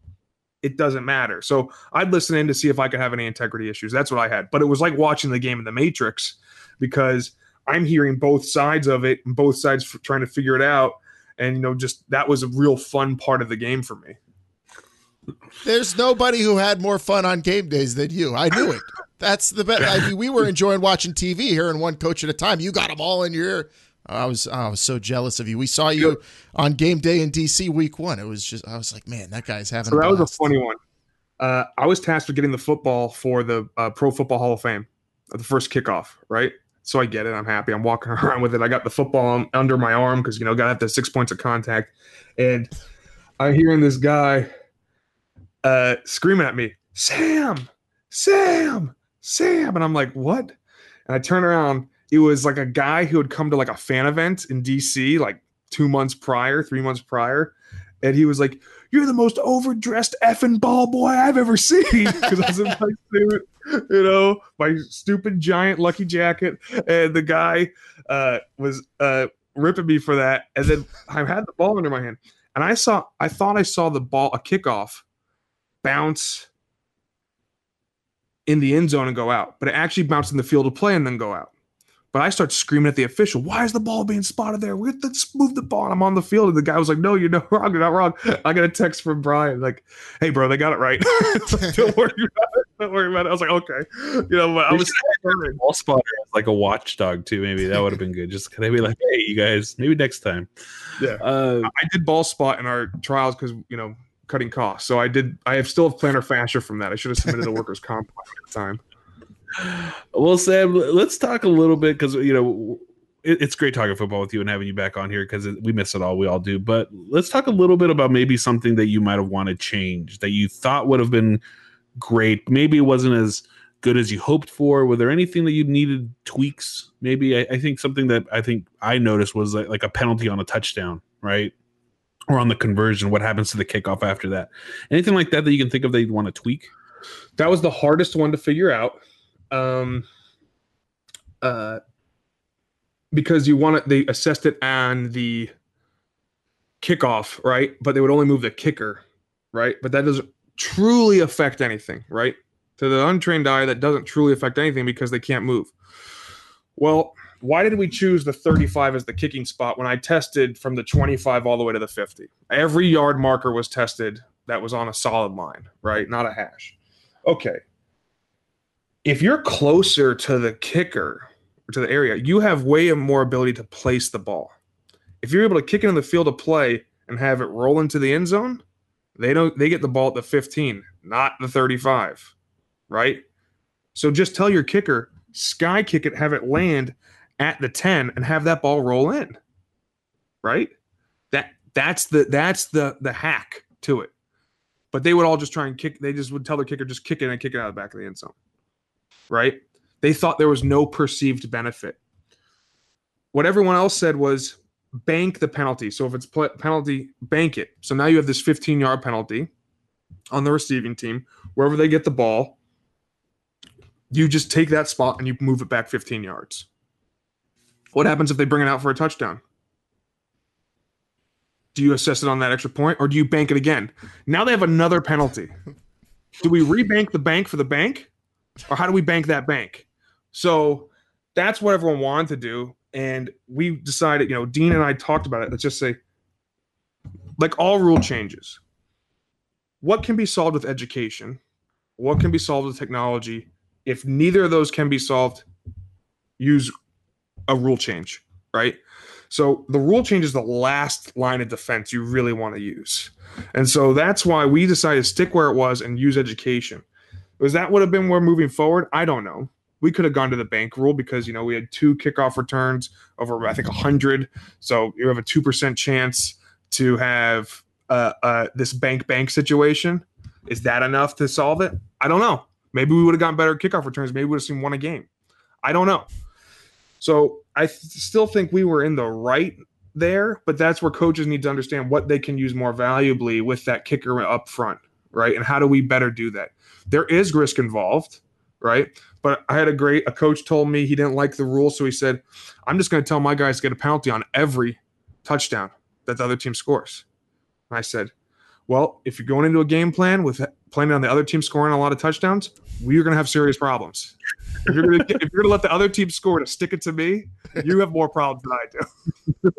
it doesn't matter. So I'd listen in to see if I could have any integrity issues. That's what I had. But it was like watching the game in the Matrix because I'm hearing both sides of it and both sides trying to figure it out. And, you know, just that was a real fun part of the game for me. There's nobody who had more fun on game days than you. I knew it. That's the best. I mean, we were enjoying watching TV here and one coach at a time. You got them all in your ear. I was I was so jealous of you. We saw you on game day in DC week one. It was just I was like, man, that guy's having. So a that was a funny one. Uh, I was tasked with getting the football for the uh, Pro Football Hall of Fame, uh, the first kickoff, right? So I get it. I'm happy. I'm walking around with it. I got the football on, under my arm because you know gotta have the six points of contact, and I'm hearing this guy uh, screaming at me, "Sam, Sam, Sam!" And I'm like, "What?" And I turn around. It was like a guy who had come to like a fan event in DC like two months prior, three months prior, and he was like, "You're the most overdressed effing ball boy I've ever seen." Because I was in my suit, you know, my stupid giant lucky jacket, and the guy uh, was uh, ripping me for that. And then I had the ball under my hand, and I saw, I thought I saw the ball, a kickoff, bounce in the end zone and go out, but it actually bounced in the field of play and then go out. But I start screaming at the official, why is the ball being spotted there? We let's move the ball. And I'm on the field. And the guy was like, no, you're not wrong. You're not wrong. I got a text from Brian, like, hey, bro, they got it right. Don't worry about it. Don't worry about it. I was like, okay. You know, but I was Ball spotter as like a watchdog too. Maybe that would have been good. Just of be like, hey, you guys, maybe next time. Yeah. Uh, I did ball spot in our trials because, you know, cutting costs. So I did, I have still have plantar fascia from that. I should have submitted a workers' comp at the time. well, Sam, let's talk a little bit because you know it, it's great talking football with you and having you back on here because we miss it all. We all do. But let's talk a little bit about maybe something that you might have wanted change that you thought would have been great. Maybe it wasn't as good as you hoped for. Were there anything that you needed tweaks? Maybe I, I think something that I think I noticed was like, like a penalty on a touchdown, right? Or on the conversion. What happens to the kickoff after that? Anything like that that you can think of that you'd want to tweak? That was the hardest one to figure out. Um, uh, because you want it, they assessed it on the kickoff, right? But they would only move the kicker, right? But that doesn't truly affect anything, right? To the untrained eye, that doesn't truly affect anything because they can't move. Well, why did we choose the 35 as the kicking spot when I tested from the 25 all the way to the 50? Every yard marker was tested that was on a solid line, right? Not a hash. Okay. If you're closer to the kicker or to the area, you have way more ability to place the ball. If you're able to kick it in the field of play and have it roll into the end zone, they don't they get the ball at the 15, not the 35, right? So just tell your kicker, sky kick it, have it land at the 10 and have that ball roll in. Right? That that's the that's the the hack to it. But they would all just try and kick they just would tell their kicker just kick it and kick it out of the back of the end zone. Right? They thought there was no perceived benefit. What everyone else said was bank the penalty. So if it's pl- penalty, bank it. So now you have this 15 yard penalty on the receiving team. Wherever they get the ball, you just take that spot and you move it back 15 yards. What happens if they bring it out for a touchdown? Do you assess it on that extra point or do you bank it again? Now they have another penalty. Do we rebank the bank for the bank or how do we bank that bank? So that's what everyone wanted to do. And we decided, you know, Dean and I talked about it. Let's just say, like all rule changes, what can be solved with education? What can be solved with technology? If neither of those can be solved, use a rule change, right? So the rule change is the last line of defense you really want to use. And so that's why we decided to stick where it was and use education. Was that would have been where moving forward? I don't know. We could have gone to the bank rule because you know we had two kickoff returns over I think hundred, so you have a two percent chance to have uh, uh, this bank bank situation. Is that enough to solve it? I don't know. Maybe we would have gotten better kickoff returns. Maybe we would have seen one a game. I don't know. So I th- still think we were in the right there, but that's where coaches need to understand what they can use more valuably with that kicker up front, right? And how do we better do that? There is risk involved, right? But I had a great a coach told me he didn't like the rule, so he said, "I'm just going to tell my guys to get a penalty on every touchdown that the other team scores." And I said, "Well, if you're going into a game plan with planning on the other team scoring a lot of touchdowns, we're going to have serious problems. If you're going to let the other team score to stick it to me, you have more problems than I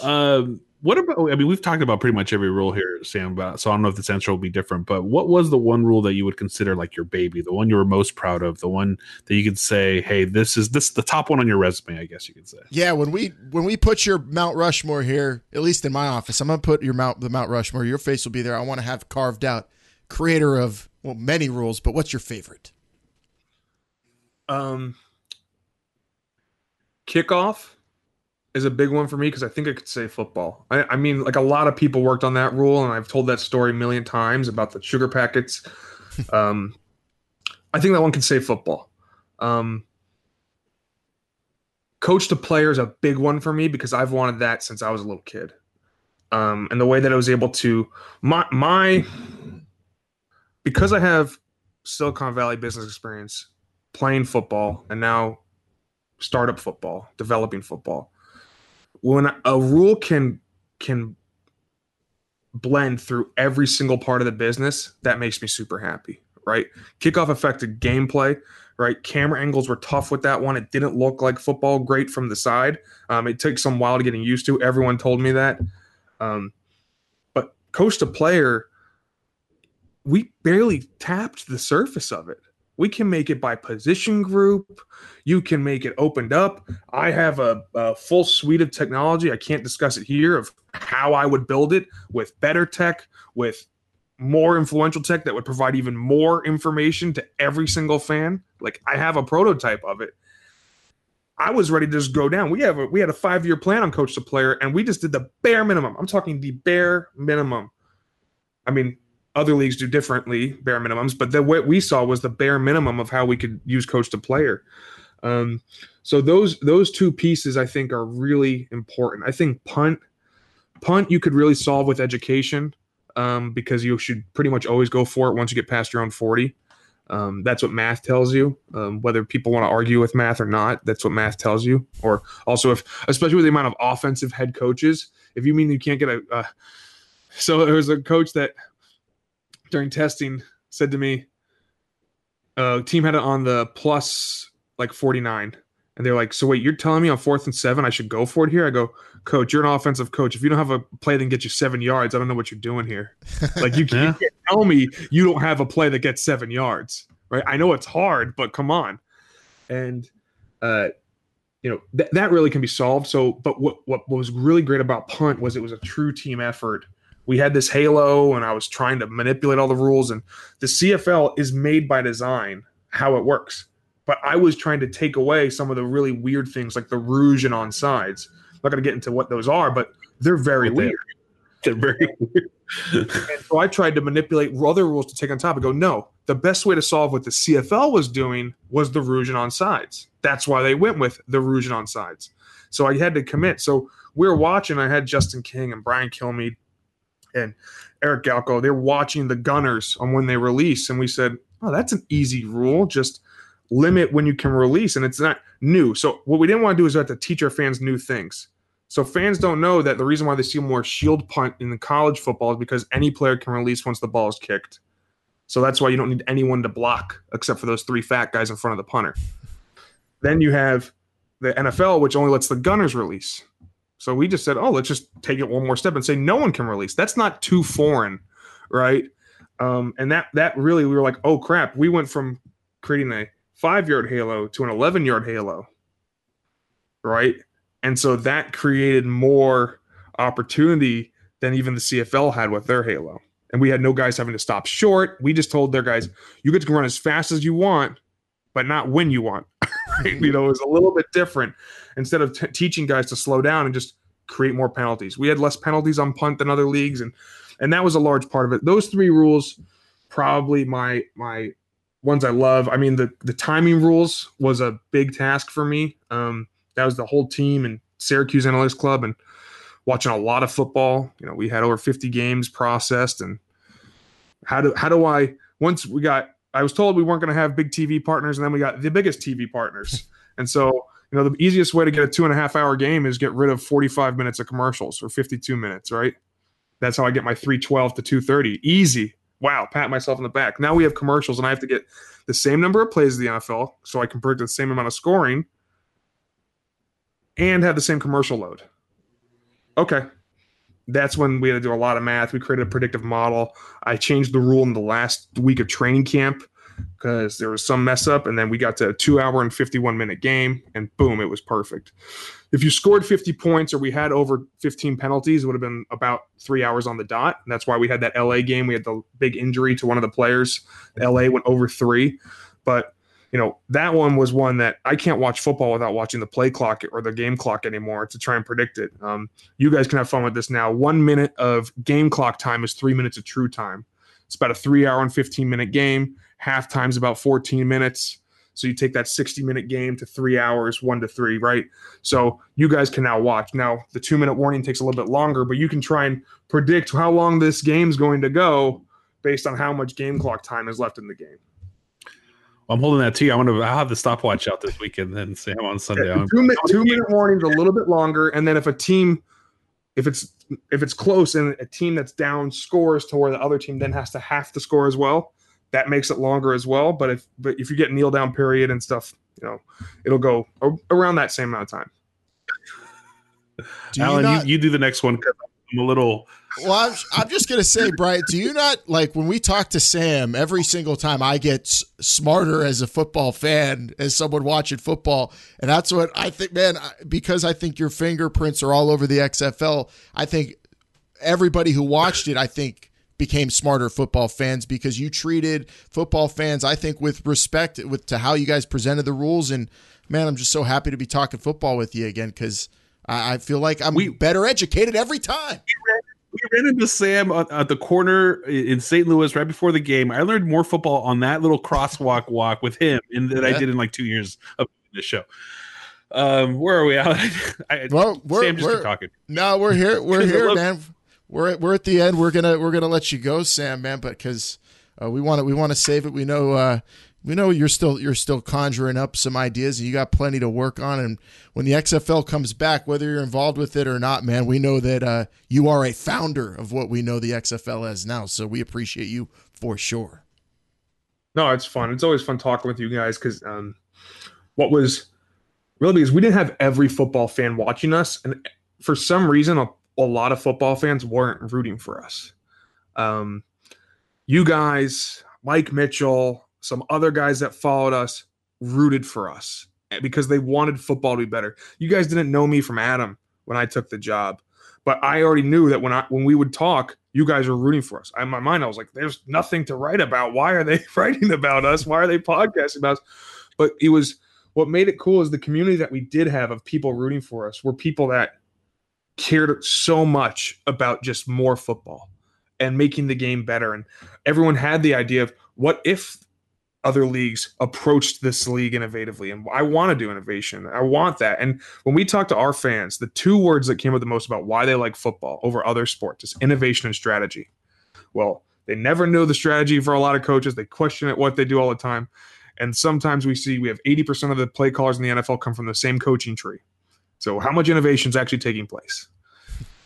do." um, What about? I mean, we've talked about pretty much every rule here, Sam. About so I don't know if this answer will be different, but what was the one rule that you would consider like your baby, the one you were most proud of, the one that you could say, "Hey, this is this the top one on your resume," I guess you could say. Yeah, when we when we put your Mount Rushmore here, at least in my office, I'm gonna put your Mount the Mount Rushmore. Your face will be there. I want to have carved out. Creator of well many rules, but what's your favorite? Um, kickoff is a big one for me because I think I could say football. I, I, mean, like a lot of people worked on that rule, and I've told that story a million times about the sugar packets. um, I think that one can say football. Um, coach to player is a big one for me because I've wanted that since I was a little kid. Um, and the way that I was able to my my because I have Silicon Valley business experience, playing football, and now startup football, developing football when a rule can can blend through every single part of the business, that makes me super happy, right? Kickoff affected gameplay, right? Camera angles were tough with that one. It didn't look like football great from the side. Um, it took some while to getting used to. Everyone told me that. Um, but coach to player, we barely tapped the surface of it. We can make it by position group. You can make it opened up. I have a, a, full suite of technology. I can't discuss it here of how I would build it with better tech, with more influential tech that would provide even more information to every single fan. Like I have a prototype of it. I was ready to just go down. We have a, we had a five year plan on coach to player, and we just did the bare minimum. I'm talking the bare minimum. I mean, other leagues do differently, bare minimums, but the what we saw was the bare minimum of how we could use coach to player. Um, so those those two pieces I think are really important. I think punt punt you could really solve with education um, because you should pretty much always go for it once you get past your own forty. Um, that's what math tells you. Um, whether people want to argue with math or not, that's what math tells you. Or also, if especially with the amount of offensive head coaches, if you mean you can't get a, uh, so there was a coach that during testing said to me, uh, team had it on the plus like 49. And they're like, so wait, you're telling me on fourth and seven I should go for it here? I go, coach, you're an offensive coach. If you don't have a play that can get you seven yards, I don't know what you're doing here. Like you, yeah. you can't tell me you don't have a play that gets seven yards, right? I know it's hard, but come on. And uh, you know th- that really can be solved. So, but what what was really great about punt was it was a true team effort we had this halo and I was trying to manipulate all the rules and the CFL is made by design how it works. But I was trying to take away some of the really weird things like the rouge and onside. I'm not going to get into what those are, but they're very weird. They're very weird. and so I tried to manipulate other rules to take on top and go, no, the best way to solve what the CFL was doing was the rouge and onside. That's why they went with the rouge and onside. So I had to commit. So we were watching. I had Justin King and Brian Kilmeade and Eric Galko, they're watching the gunners on when they release. And we said, oh, that's an easy rule. Just limit when you can release. And it's not new. So what we didn't want to do is have to teach our fans new things. So fans don't know that the reason why they see more shield punt in college football is because any player can release once the ball is kicked. So that's why you don't need anyone to block except for those three fat guys in front of the punter. Then you have the NFL, which only lets the gunners release. So we just said, oh, let's just take it one more step and say no one can release. That's not too foreign, right? Um, and that that really we were like, oh crap, we went from creating a five yard halo to an eleven yard halo, right? And so that created more opportunity than even the CFL had with their halo. And we had no guys having to stop short. We just told their guys, you get to run as fast as you want, but not when you want. you know, it was a little bit different instead of t- teaching guys to slow down and just create more penalties. We had less penalties on punt than other leagues, and and that was a large part of it. Those three rules, probably my my ones I love. I mean, the the timing rules was a big task for me. Um, that was the whole team and Syracuse Analytics Club and watching a lot of football. You know, we had over 50 games processed, and how do how do I once we got I was told we weren't going to have big TV partners, and then we got the biggest TV partners. and so, you know, the easiest way to get a two and a half hour game is get rid of 45 minutes of commercials or 52 minutes, right? That's how I get my 312 to 230. Easy. Wow, pat myself in the back. Now we have commercials, and I have to get the same number of plays of the NFL so I can predict the same amount of scoring and have the same commercial load. Okay. That's when we had to do a lot of math. We created a predictive model. I changed the rule in the last week of training camp because there was some mess up, and then we got to a two hour and 51 minute game, and boom, it was perfect. If you scored 50 points or we had over 15 penalties, it would have been about three hours on the dot. And that's why we had that LA game. We had the big injury to one of the players. LA went over three. But you know, that one was one that I can't watch football without watching the play clock or the game clock anymore to try and predict it. Um, you guys can have fun with this now. One minute of game clock time is three minutes of true time. It's about a three hour and 15 minute game. Half time's about 14 minutes. So you take that 60 minute game to three hours, one to three, right? So you guys can now watch. Now, the two minute warning takes a little bit longer, but you can try and predict how long this game's going to go based on how much game clock time is left in the game. I'm holding that too. I want to. I'll have the stopwatch out this weekend. Then Sam on Sunday. Yeah, two, minute, two minute warnings a little bit longer, and then if a team, if it's if it's close and a team that's down scores to where the other team then has to half the score as well, that makes it longer as well. But if but if you get kneel down period and stuff, you know, it'll go around that same amount of time. Do Alan, you, not, you, you do the next one. I'm a little well, I'm, I'm just gonna say, Brian, do you not like when we talk to Sam every single time? I get s- smarter as a football fan, as someone watching football, and that's what I think, man. Because I think your fingerprints are all over the XFL. I think everybody who watched it, I think, became smarter football fans because you treated football fans, I think, with respect with to how you guys presented the rules. And man, I'm just so happy to be talking football with you again because I, I feel like I'm we, better educated every time we ran into Sam at the corner in St. Louis right before the game. I learned more football on that little crosswalk walk with him than yeah. I did in like two years of the show. Um, where are we at? I, well, we're, Sam just we're, talking. No, we're here. We're here, love- man. We're we're at the end. We're gonna we're gonna let you go, Sam, man. But because uh, we want to we want to save it. We know uh, we know you're still you're still conjuring up some ideas and you got plenty to work on. And when the XFL comes back whether you're involved with it or not man we know that uh, you are a founder of what we know the XFL as now. So we appreciate you for sure. No it's fun. It's always fun talking with you guys because um, what was really because we didn't have every football fan watching us. And for some reason a, a lot of football fans weren't rooting for us. Um, you guys mike mitchell some other guys that followed us rooted for us because they wanted football to be better. You guys didn't know me from Adam when I took the job, but I already knew that when I when we would talk, you guys were rooting for us. In my mind, I was like, "There's nothing to write about. Why are they writing about us? Why are they podcasting about us?" But it was what made it cool is the community that we did have of people rooting for us were people that cared so much about just more football and making the game better. And everyone had the idea of what if other leagues approached this league innovatively. And I want to do innovation. I want that. And when we talk to our fans, the two words that came up the most about why they like football over other sports is innovation and strategy. Well, they never know the strategy for a lot of coaches. They question it, what they do all the time. And sometimes we see we have 80% of the play callers in the NFL come from the same coaching tree. So how much innovation is actually taking place?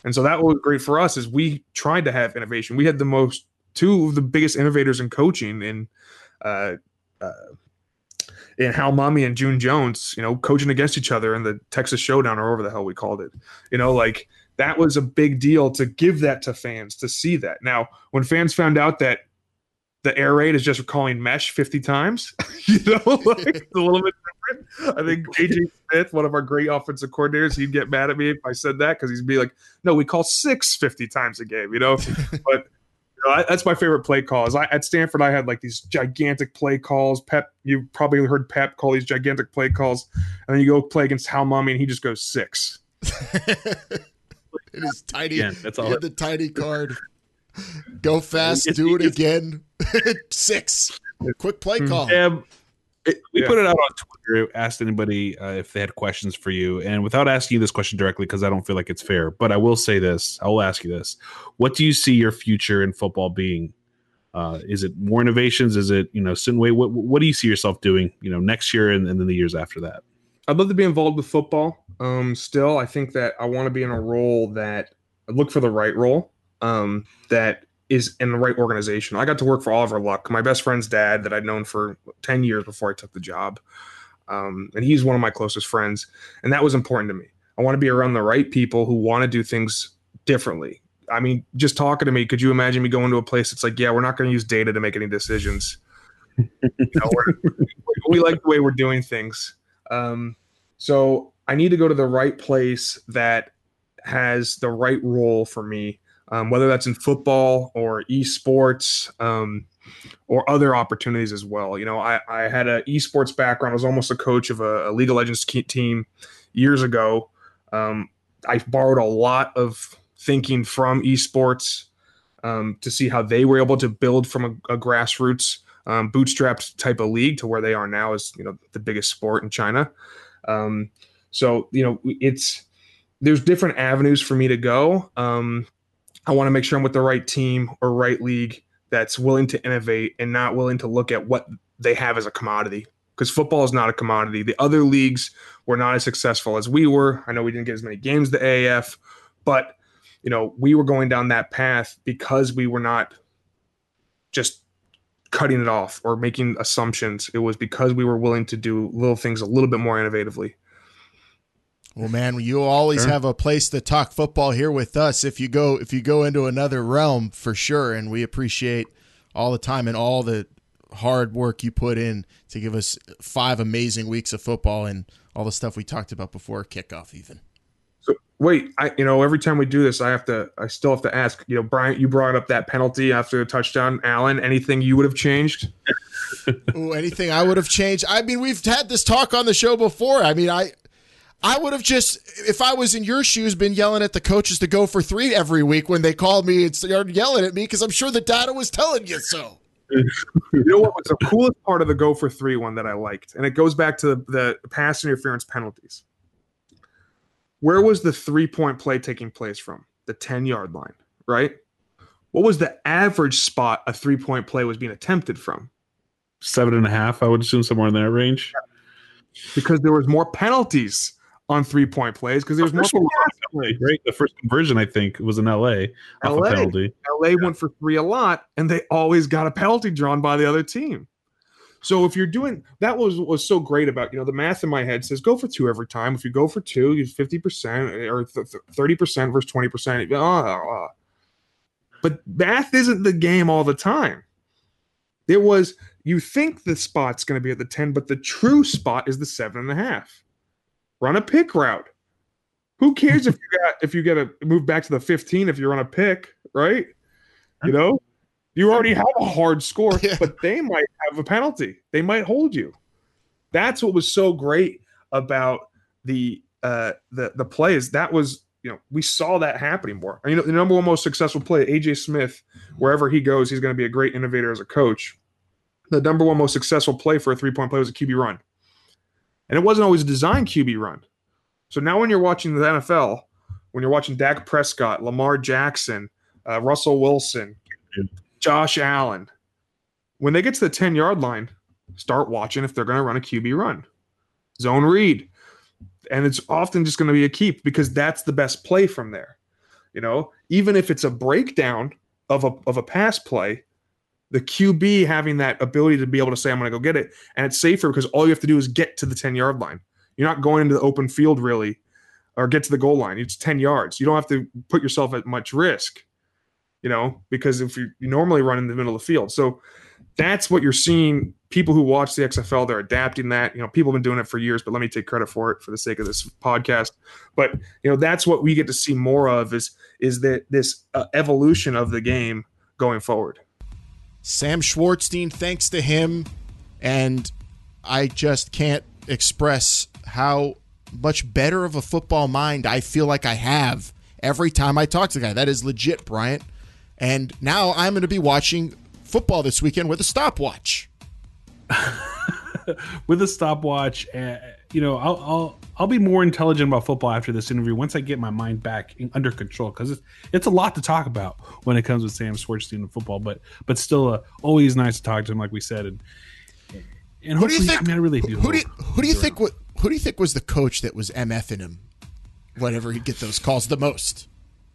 And so that was great for us is we tried to have innovation. We had the most two of the biggest innovators in coaching in uh, uh, and Hal Mumme and June Jones, you know, coaching against each other in the Texas Showdown or whatever the hell we called it. You know, like that was a big deal to give that to fans to see that. Now, when fans found out that the air raid is just calling mesh 50 times, you know, like it's a little bit different. I think AJ Smith, one of our great offensive coordinators, he'd get mad at me if I said that because he'd be like, no, we call six 50 times a game, you know, but you know, that's my favorite play calls. I, at Stanford, I had like these gigantic play calls. Pep, you probably heard Pep call these gigantic play calls, and then you go play against Hal Mumme, and he just goes six. it is tiny. Yeah, that's all. the tiny card. Go fast, do it again. six. Quick play hmm. call. Yeah, it, we yeah. put it out on Twitter. Asked anybody uh, if they had questions for you, and without asking you this question directly, because I don't feel like it's fair, but I will say this: I will ask you this: What do you see your future in football being? Uh, is it more innovations? Is it you know, Sinway? What what do you see yourself doing? You know, next year and, and then the years after that. I'd love to be involved with football. Um, still, I think that I want to be in a role that I look for the right role. Um, that is in the right organization. I got to work for Oliver Luck, my best friend's dad that I'd known for 10 years before I took the job. Um, and he's one of my closest friends. And that was important to me. I want to be around the right people who want to do things differently I mean, just talking to me, could you imagine me going to a place that's like, yeah, we're not going to use data to make any decisions. you know, we like the way we're doing things. Um, so I need to go to the right place that has the right role for me, um, whether that's in football or esports um, or other opportunities as well. You know, I, I had an esports background. I was almost a coach of a, a League of Legends team years ago. Um, I borrowed a lot of thinking from esports um, to see how they were able to build from a, a grassroots um, bootstrapped type of league to where they are now is you know the biggest sport in China. Um, so you know it's there's different avenues for me to go. Um, I want to make sure I'm with the right team or right league that's willing to innovate and not willing to look at what they have as a commodity because football is not a commodity. The other leagues were not as successful as we were. I know we didn't get as many games the AAF, but you know we were going down that path because we were not just cutting it off or making assumptions. It was because we were willing to do little things a little bit more innovatively. Well, man, you always sure. have a place to talk football here with us. If you go, if you go into another realm, for sure, and we appreciate all the time and all the hard work you put in to give us five amazing weeks of football and all the stuff we talked about before kickoff, even. So wait, I you know every time we do this, I have to, I still have to ask. You know, Brian, you brought up that penalty after the touchdown. Allen, anything you would have changed? Ooh, anything I would have changed? I mean, we've had this talk on the show before. I mean, I I would have just, if I was in your shoes, been yelling at the coaches to go for three every week when they called me and started yelling at me because I'm sure the data was telling you so. you know what was the coolest part of the go for three one that I liked? And it goes back to the, the pass interference penalties. Where was the three point play taking place from? The 10 yard line, right? What was the average spot a three point play was being attempted from? Seven and a half, I would assume somewhere in that range. Because there was more penalties on three point plays because there's more LA, right? The first conversion I think was in LA. LA, penalty. LA yeah. went for three a lot, and they always got a penalty drawn by the other team. So if you're doing that was was so great about you know the math in my head says go for two every time. If you go for two, you fifty percent eh, or thirty percent versus twenty percent. Ah, ah, ah. But math isn't the game all the time. It was you think the spot's going to be at the ten, but the true spot is the seven and a half run a pick route. Who cares if you got if you get to move back to the 15 if you're on a pick, right? You know, you already have a hard score, yeah. but they might have a penalty. They might hold you. That's what was so great about the uh the the plays. That was you know we saw that happening more. You know, the number one most successful play, AJ Smith, wherever he goes, he's going to be a great innovator as a coach. The number one most successful play for a three point play was a QB run. And it wasn't always a design QB run. So now when you're watching the NFL, when you're watching Dak Prescott, Lamar Jackson, uh, Russell Wilson, Josh Allen, when they get to the 10 yard line, start watching if they're going to run a QB run. Zone read. And it's often just going to be a keep because that's the best play from there. You know, even if it's a breakdown of a, of a pass play, the QB having that ability to be able to say, I'm going to go get it. And it's safer because all you have to do is get to the 10 yard line. You're not going into the open field really or get to the goal line. It's 10 yards. You don't have to put yourself at much risk, you know, because if you, normally run in the middle of the field. So that's what you're seeing. People who watch the XFL, they're adapting that. You know, people have been doing it for years, but let me take credit for it for the sake of this podcast. But you know, that's what we get to see more of is is that this uh, evolution of the game going forward. Sam Schwartzstein, thanks to him, and I just can't express how much better of a football mind I feel like I have every time I talk to the guy. That is legit, Bryant. And now I'm going to be watching football this weekend with a stopwatch. with a stopwatch, uh, you know, I'll, I'll I'll be more intelligent about football after this interview once I get my mind back in, under control because it's, it's a lot to talk about when it comes with Sam Schwartzstein and football, but but still uh, always nice to talk to him, like we said, and and who do you think? I, mean, I really do. Who do you, who do you think? What, who do you think was the coach that was mfing him whenever he'd get those calls the most?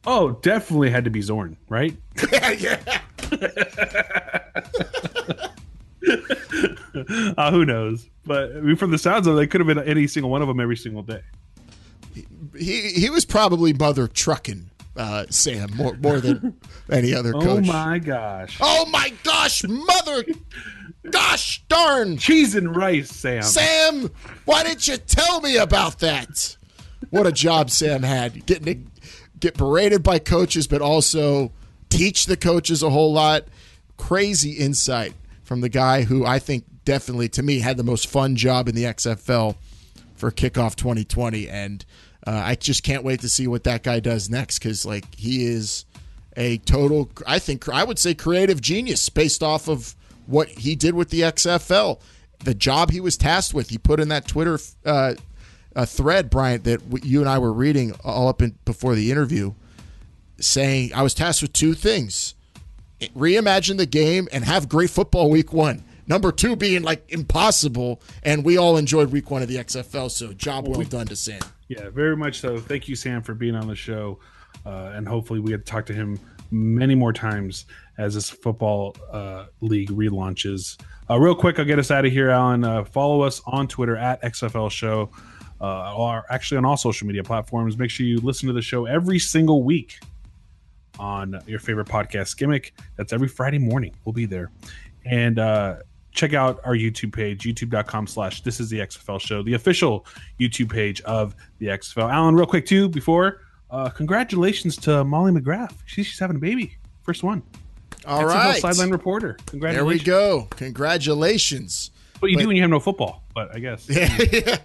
Oh, definitely had to be Zorn, right? yeah. uh, who knows? But I mean, from the sounds of it, they could have been any single one of them every single day. He he was probably mother trucking uh, Sam, more more than any other coach. Oh my gosh. Oh my gosh, mother, gosh darn, Cheese and rice, Sam. Sam! Why didn't you tell me about that? What a job Sam had, getting get berated by coaches, but also teach the coaches a whole lot. Crazy insight from the guy who I think definitely, to me, had the most fun job in the XFL for kickoff 2020, and uh, I just can't wait to see what that guy does next because, like, he is a total, I think, I would say, creative genius based off of what he did with the XFL, the job he was tasked with. He put in that Twitter uh, thread, Bryant, that you and I were reading all up in, before the interview, saying I was tasked with two things: reimagine the game and have great football week one. Number two being like impossible, and we all enjoyed week one of the XFL. So job well done to Sam. Yeah, very much so. Thank you, Sam, for being on the show. Uh, and hopefully we get to talk to him many more times as this football uh, league relaunches. Uh, real quick, I'll get us out of here, Alan. Uh, follow us on Twitter at XFL Show, uh, or actually on all social media platforms. Make sure you listen to the show every single week on your favorite podcast gimmick. That's every Friday morning. We'll be there. And uh, check out our YouTube page, youtube.com slash this is the XFL show, the official YouTube page of the XFL. Alan, real quick too, before uh, congratulations to Molly McGrath. She's, she's having a baby. First one. All right, Sideline reporter. there Congratulations. we go. Congratulations. What you But- do when you have no football, but I guess. yeah,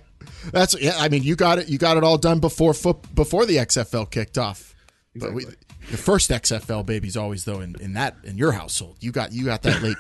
that's yeah. I mean, you got it. You got it all done before foot before the XFL kicked off. But we, the first XFL baby's always though in, in that in your household. You got you got that late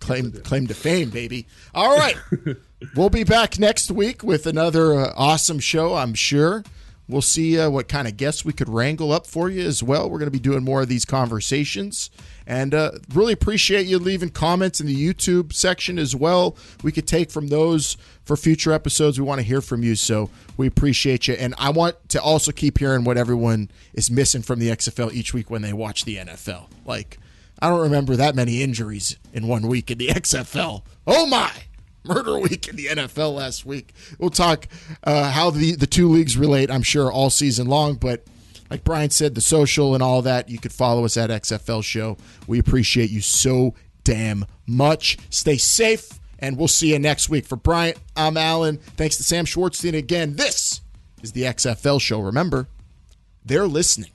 claim claim to fame, baby. All right, we'll be back next week with another uh, awesome show. I'm sure. We'll see uh, what kind of guests we could wrangle up for you as well. We're going to be doing more of these conversations. And uh, really appreciate you leaving comments in the YouTube section as well. We could take from those for future episodes. We want to hear from you. So we appreciate you. And I want to also keep hearing what everyone is missing from the XFL each week when they watch the NFL. Like, I don't remember that many injuries in one week in the XFL. Oh, my murder week in the NFL last week. We'll talk uh, how the, the two leagues relate, I'm sure, all season long. But like Brian said, the social and all that, you could follow us at XFL Show. We appreciate you so damn much. Stay safe, and we'll see you next week. For Brian, I'm Alan. Thanks to Sam Schwartzstein again. This is the XFL Show. Remember, they're listening.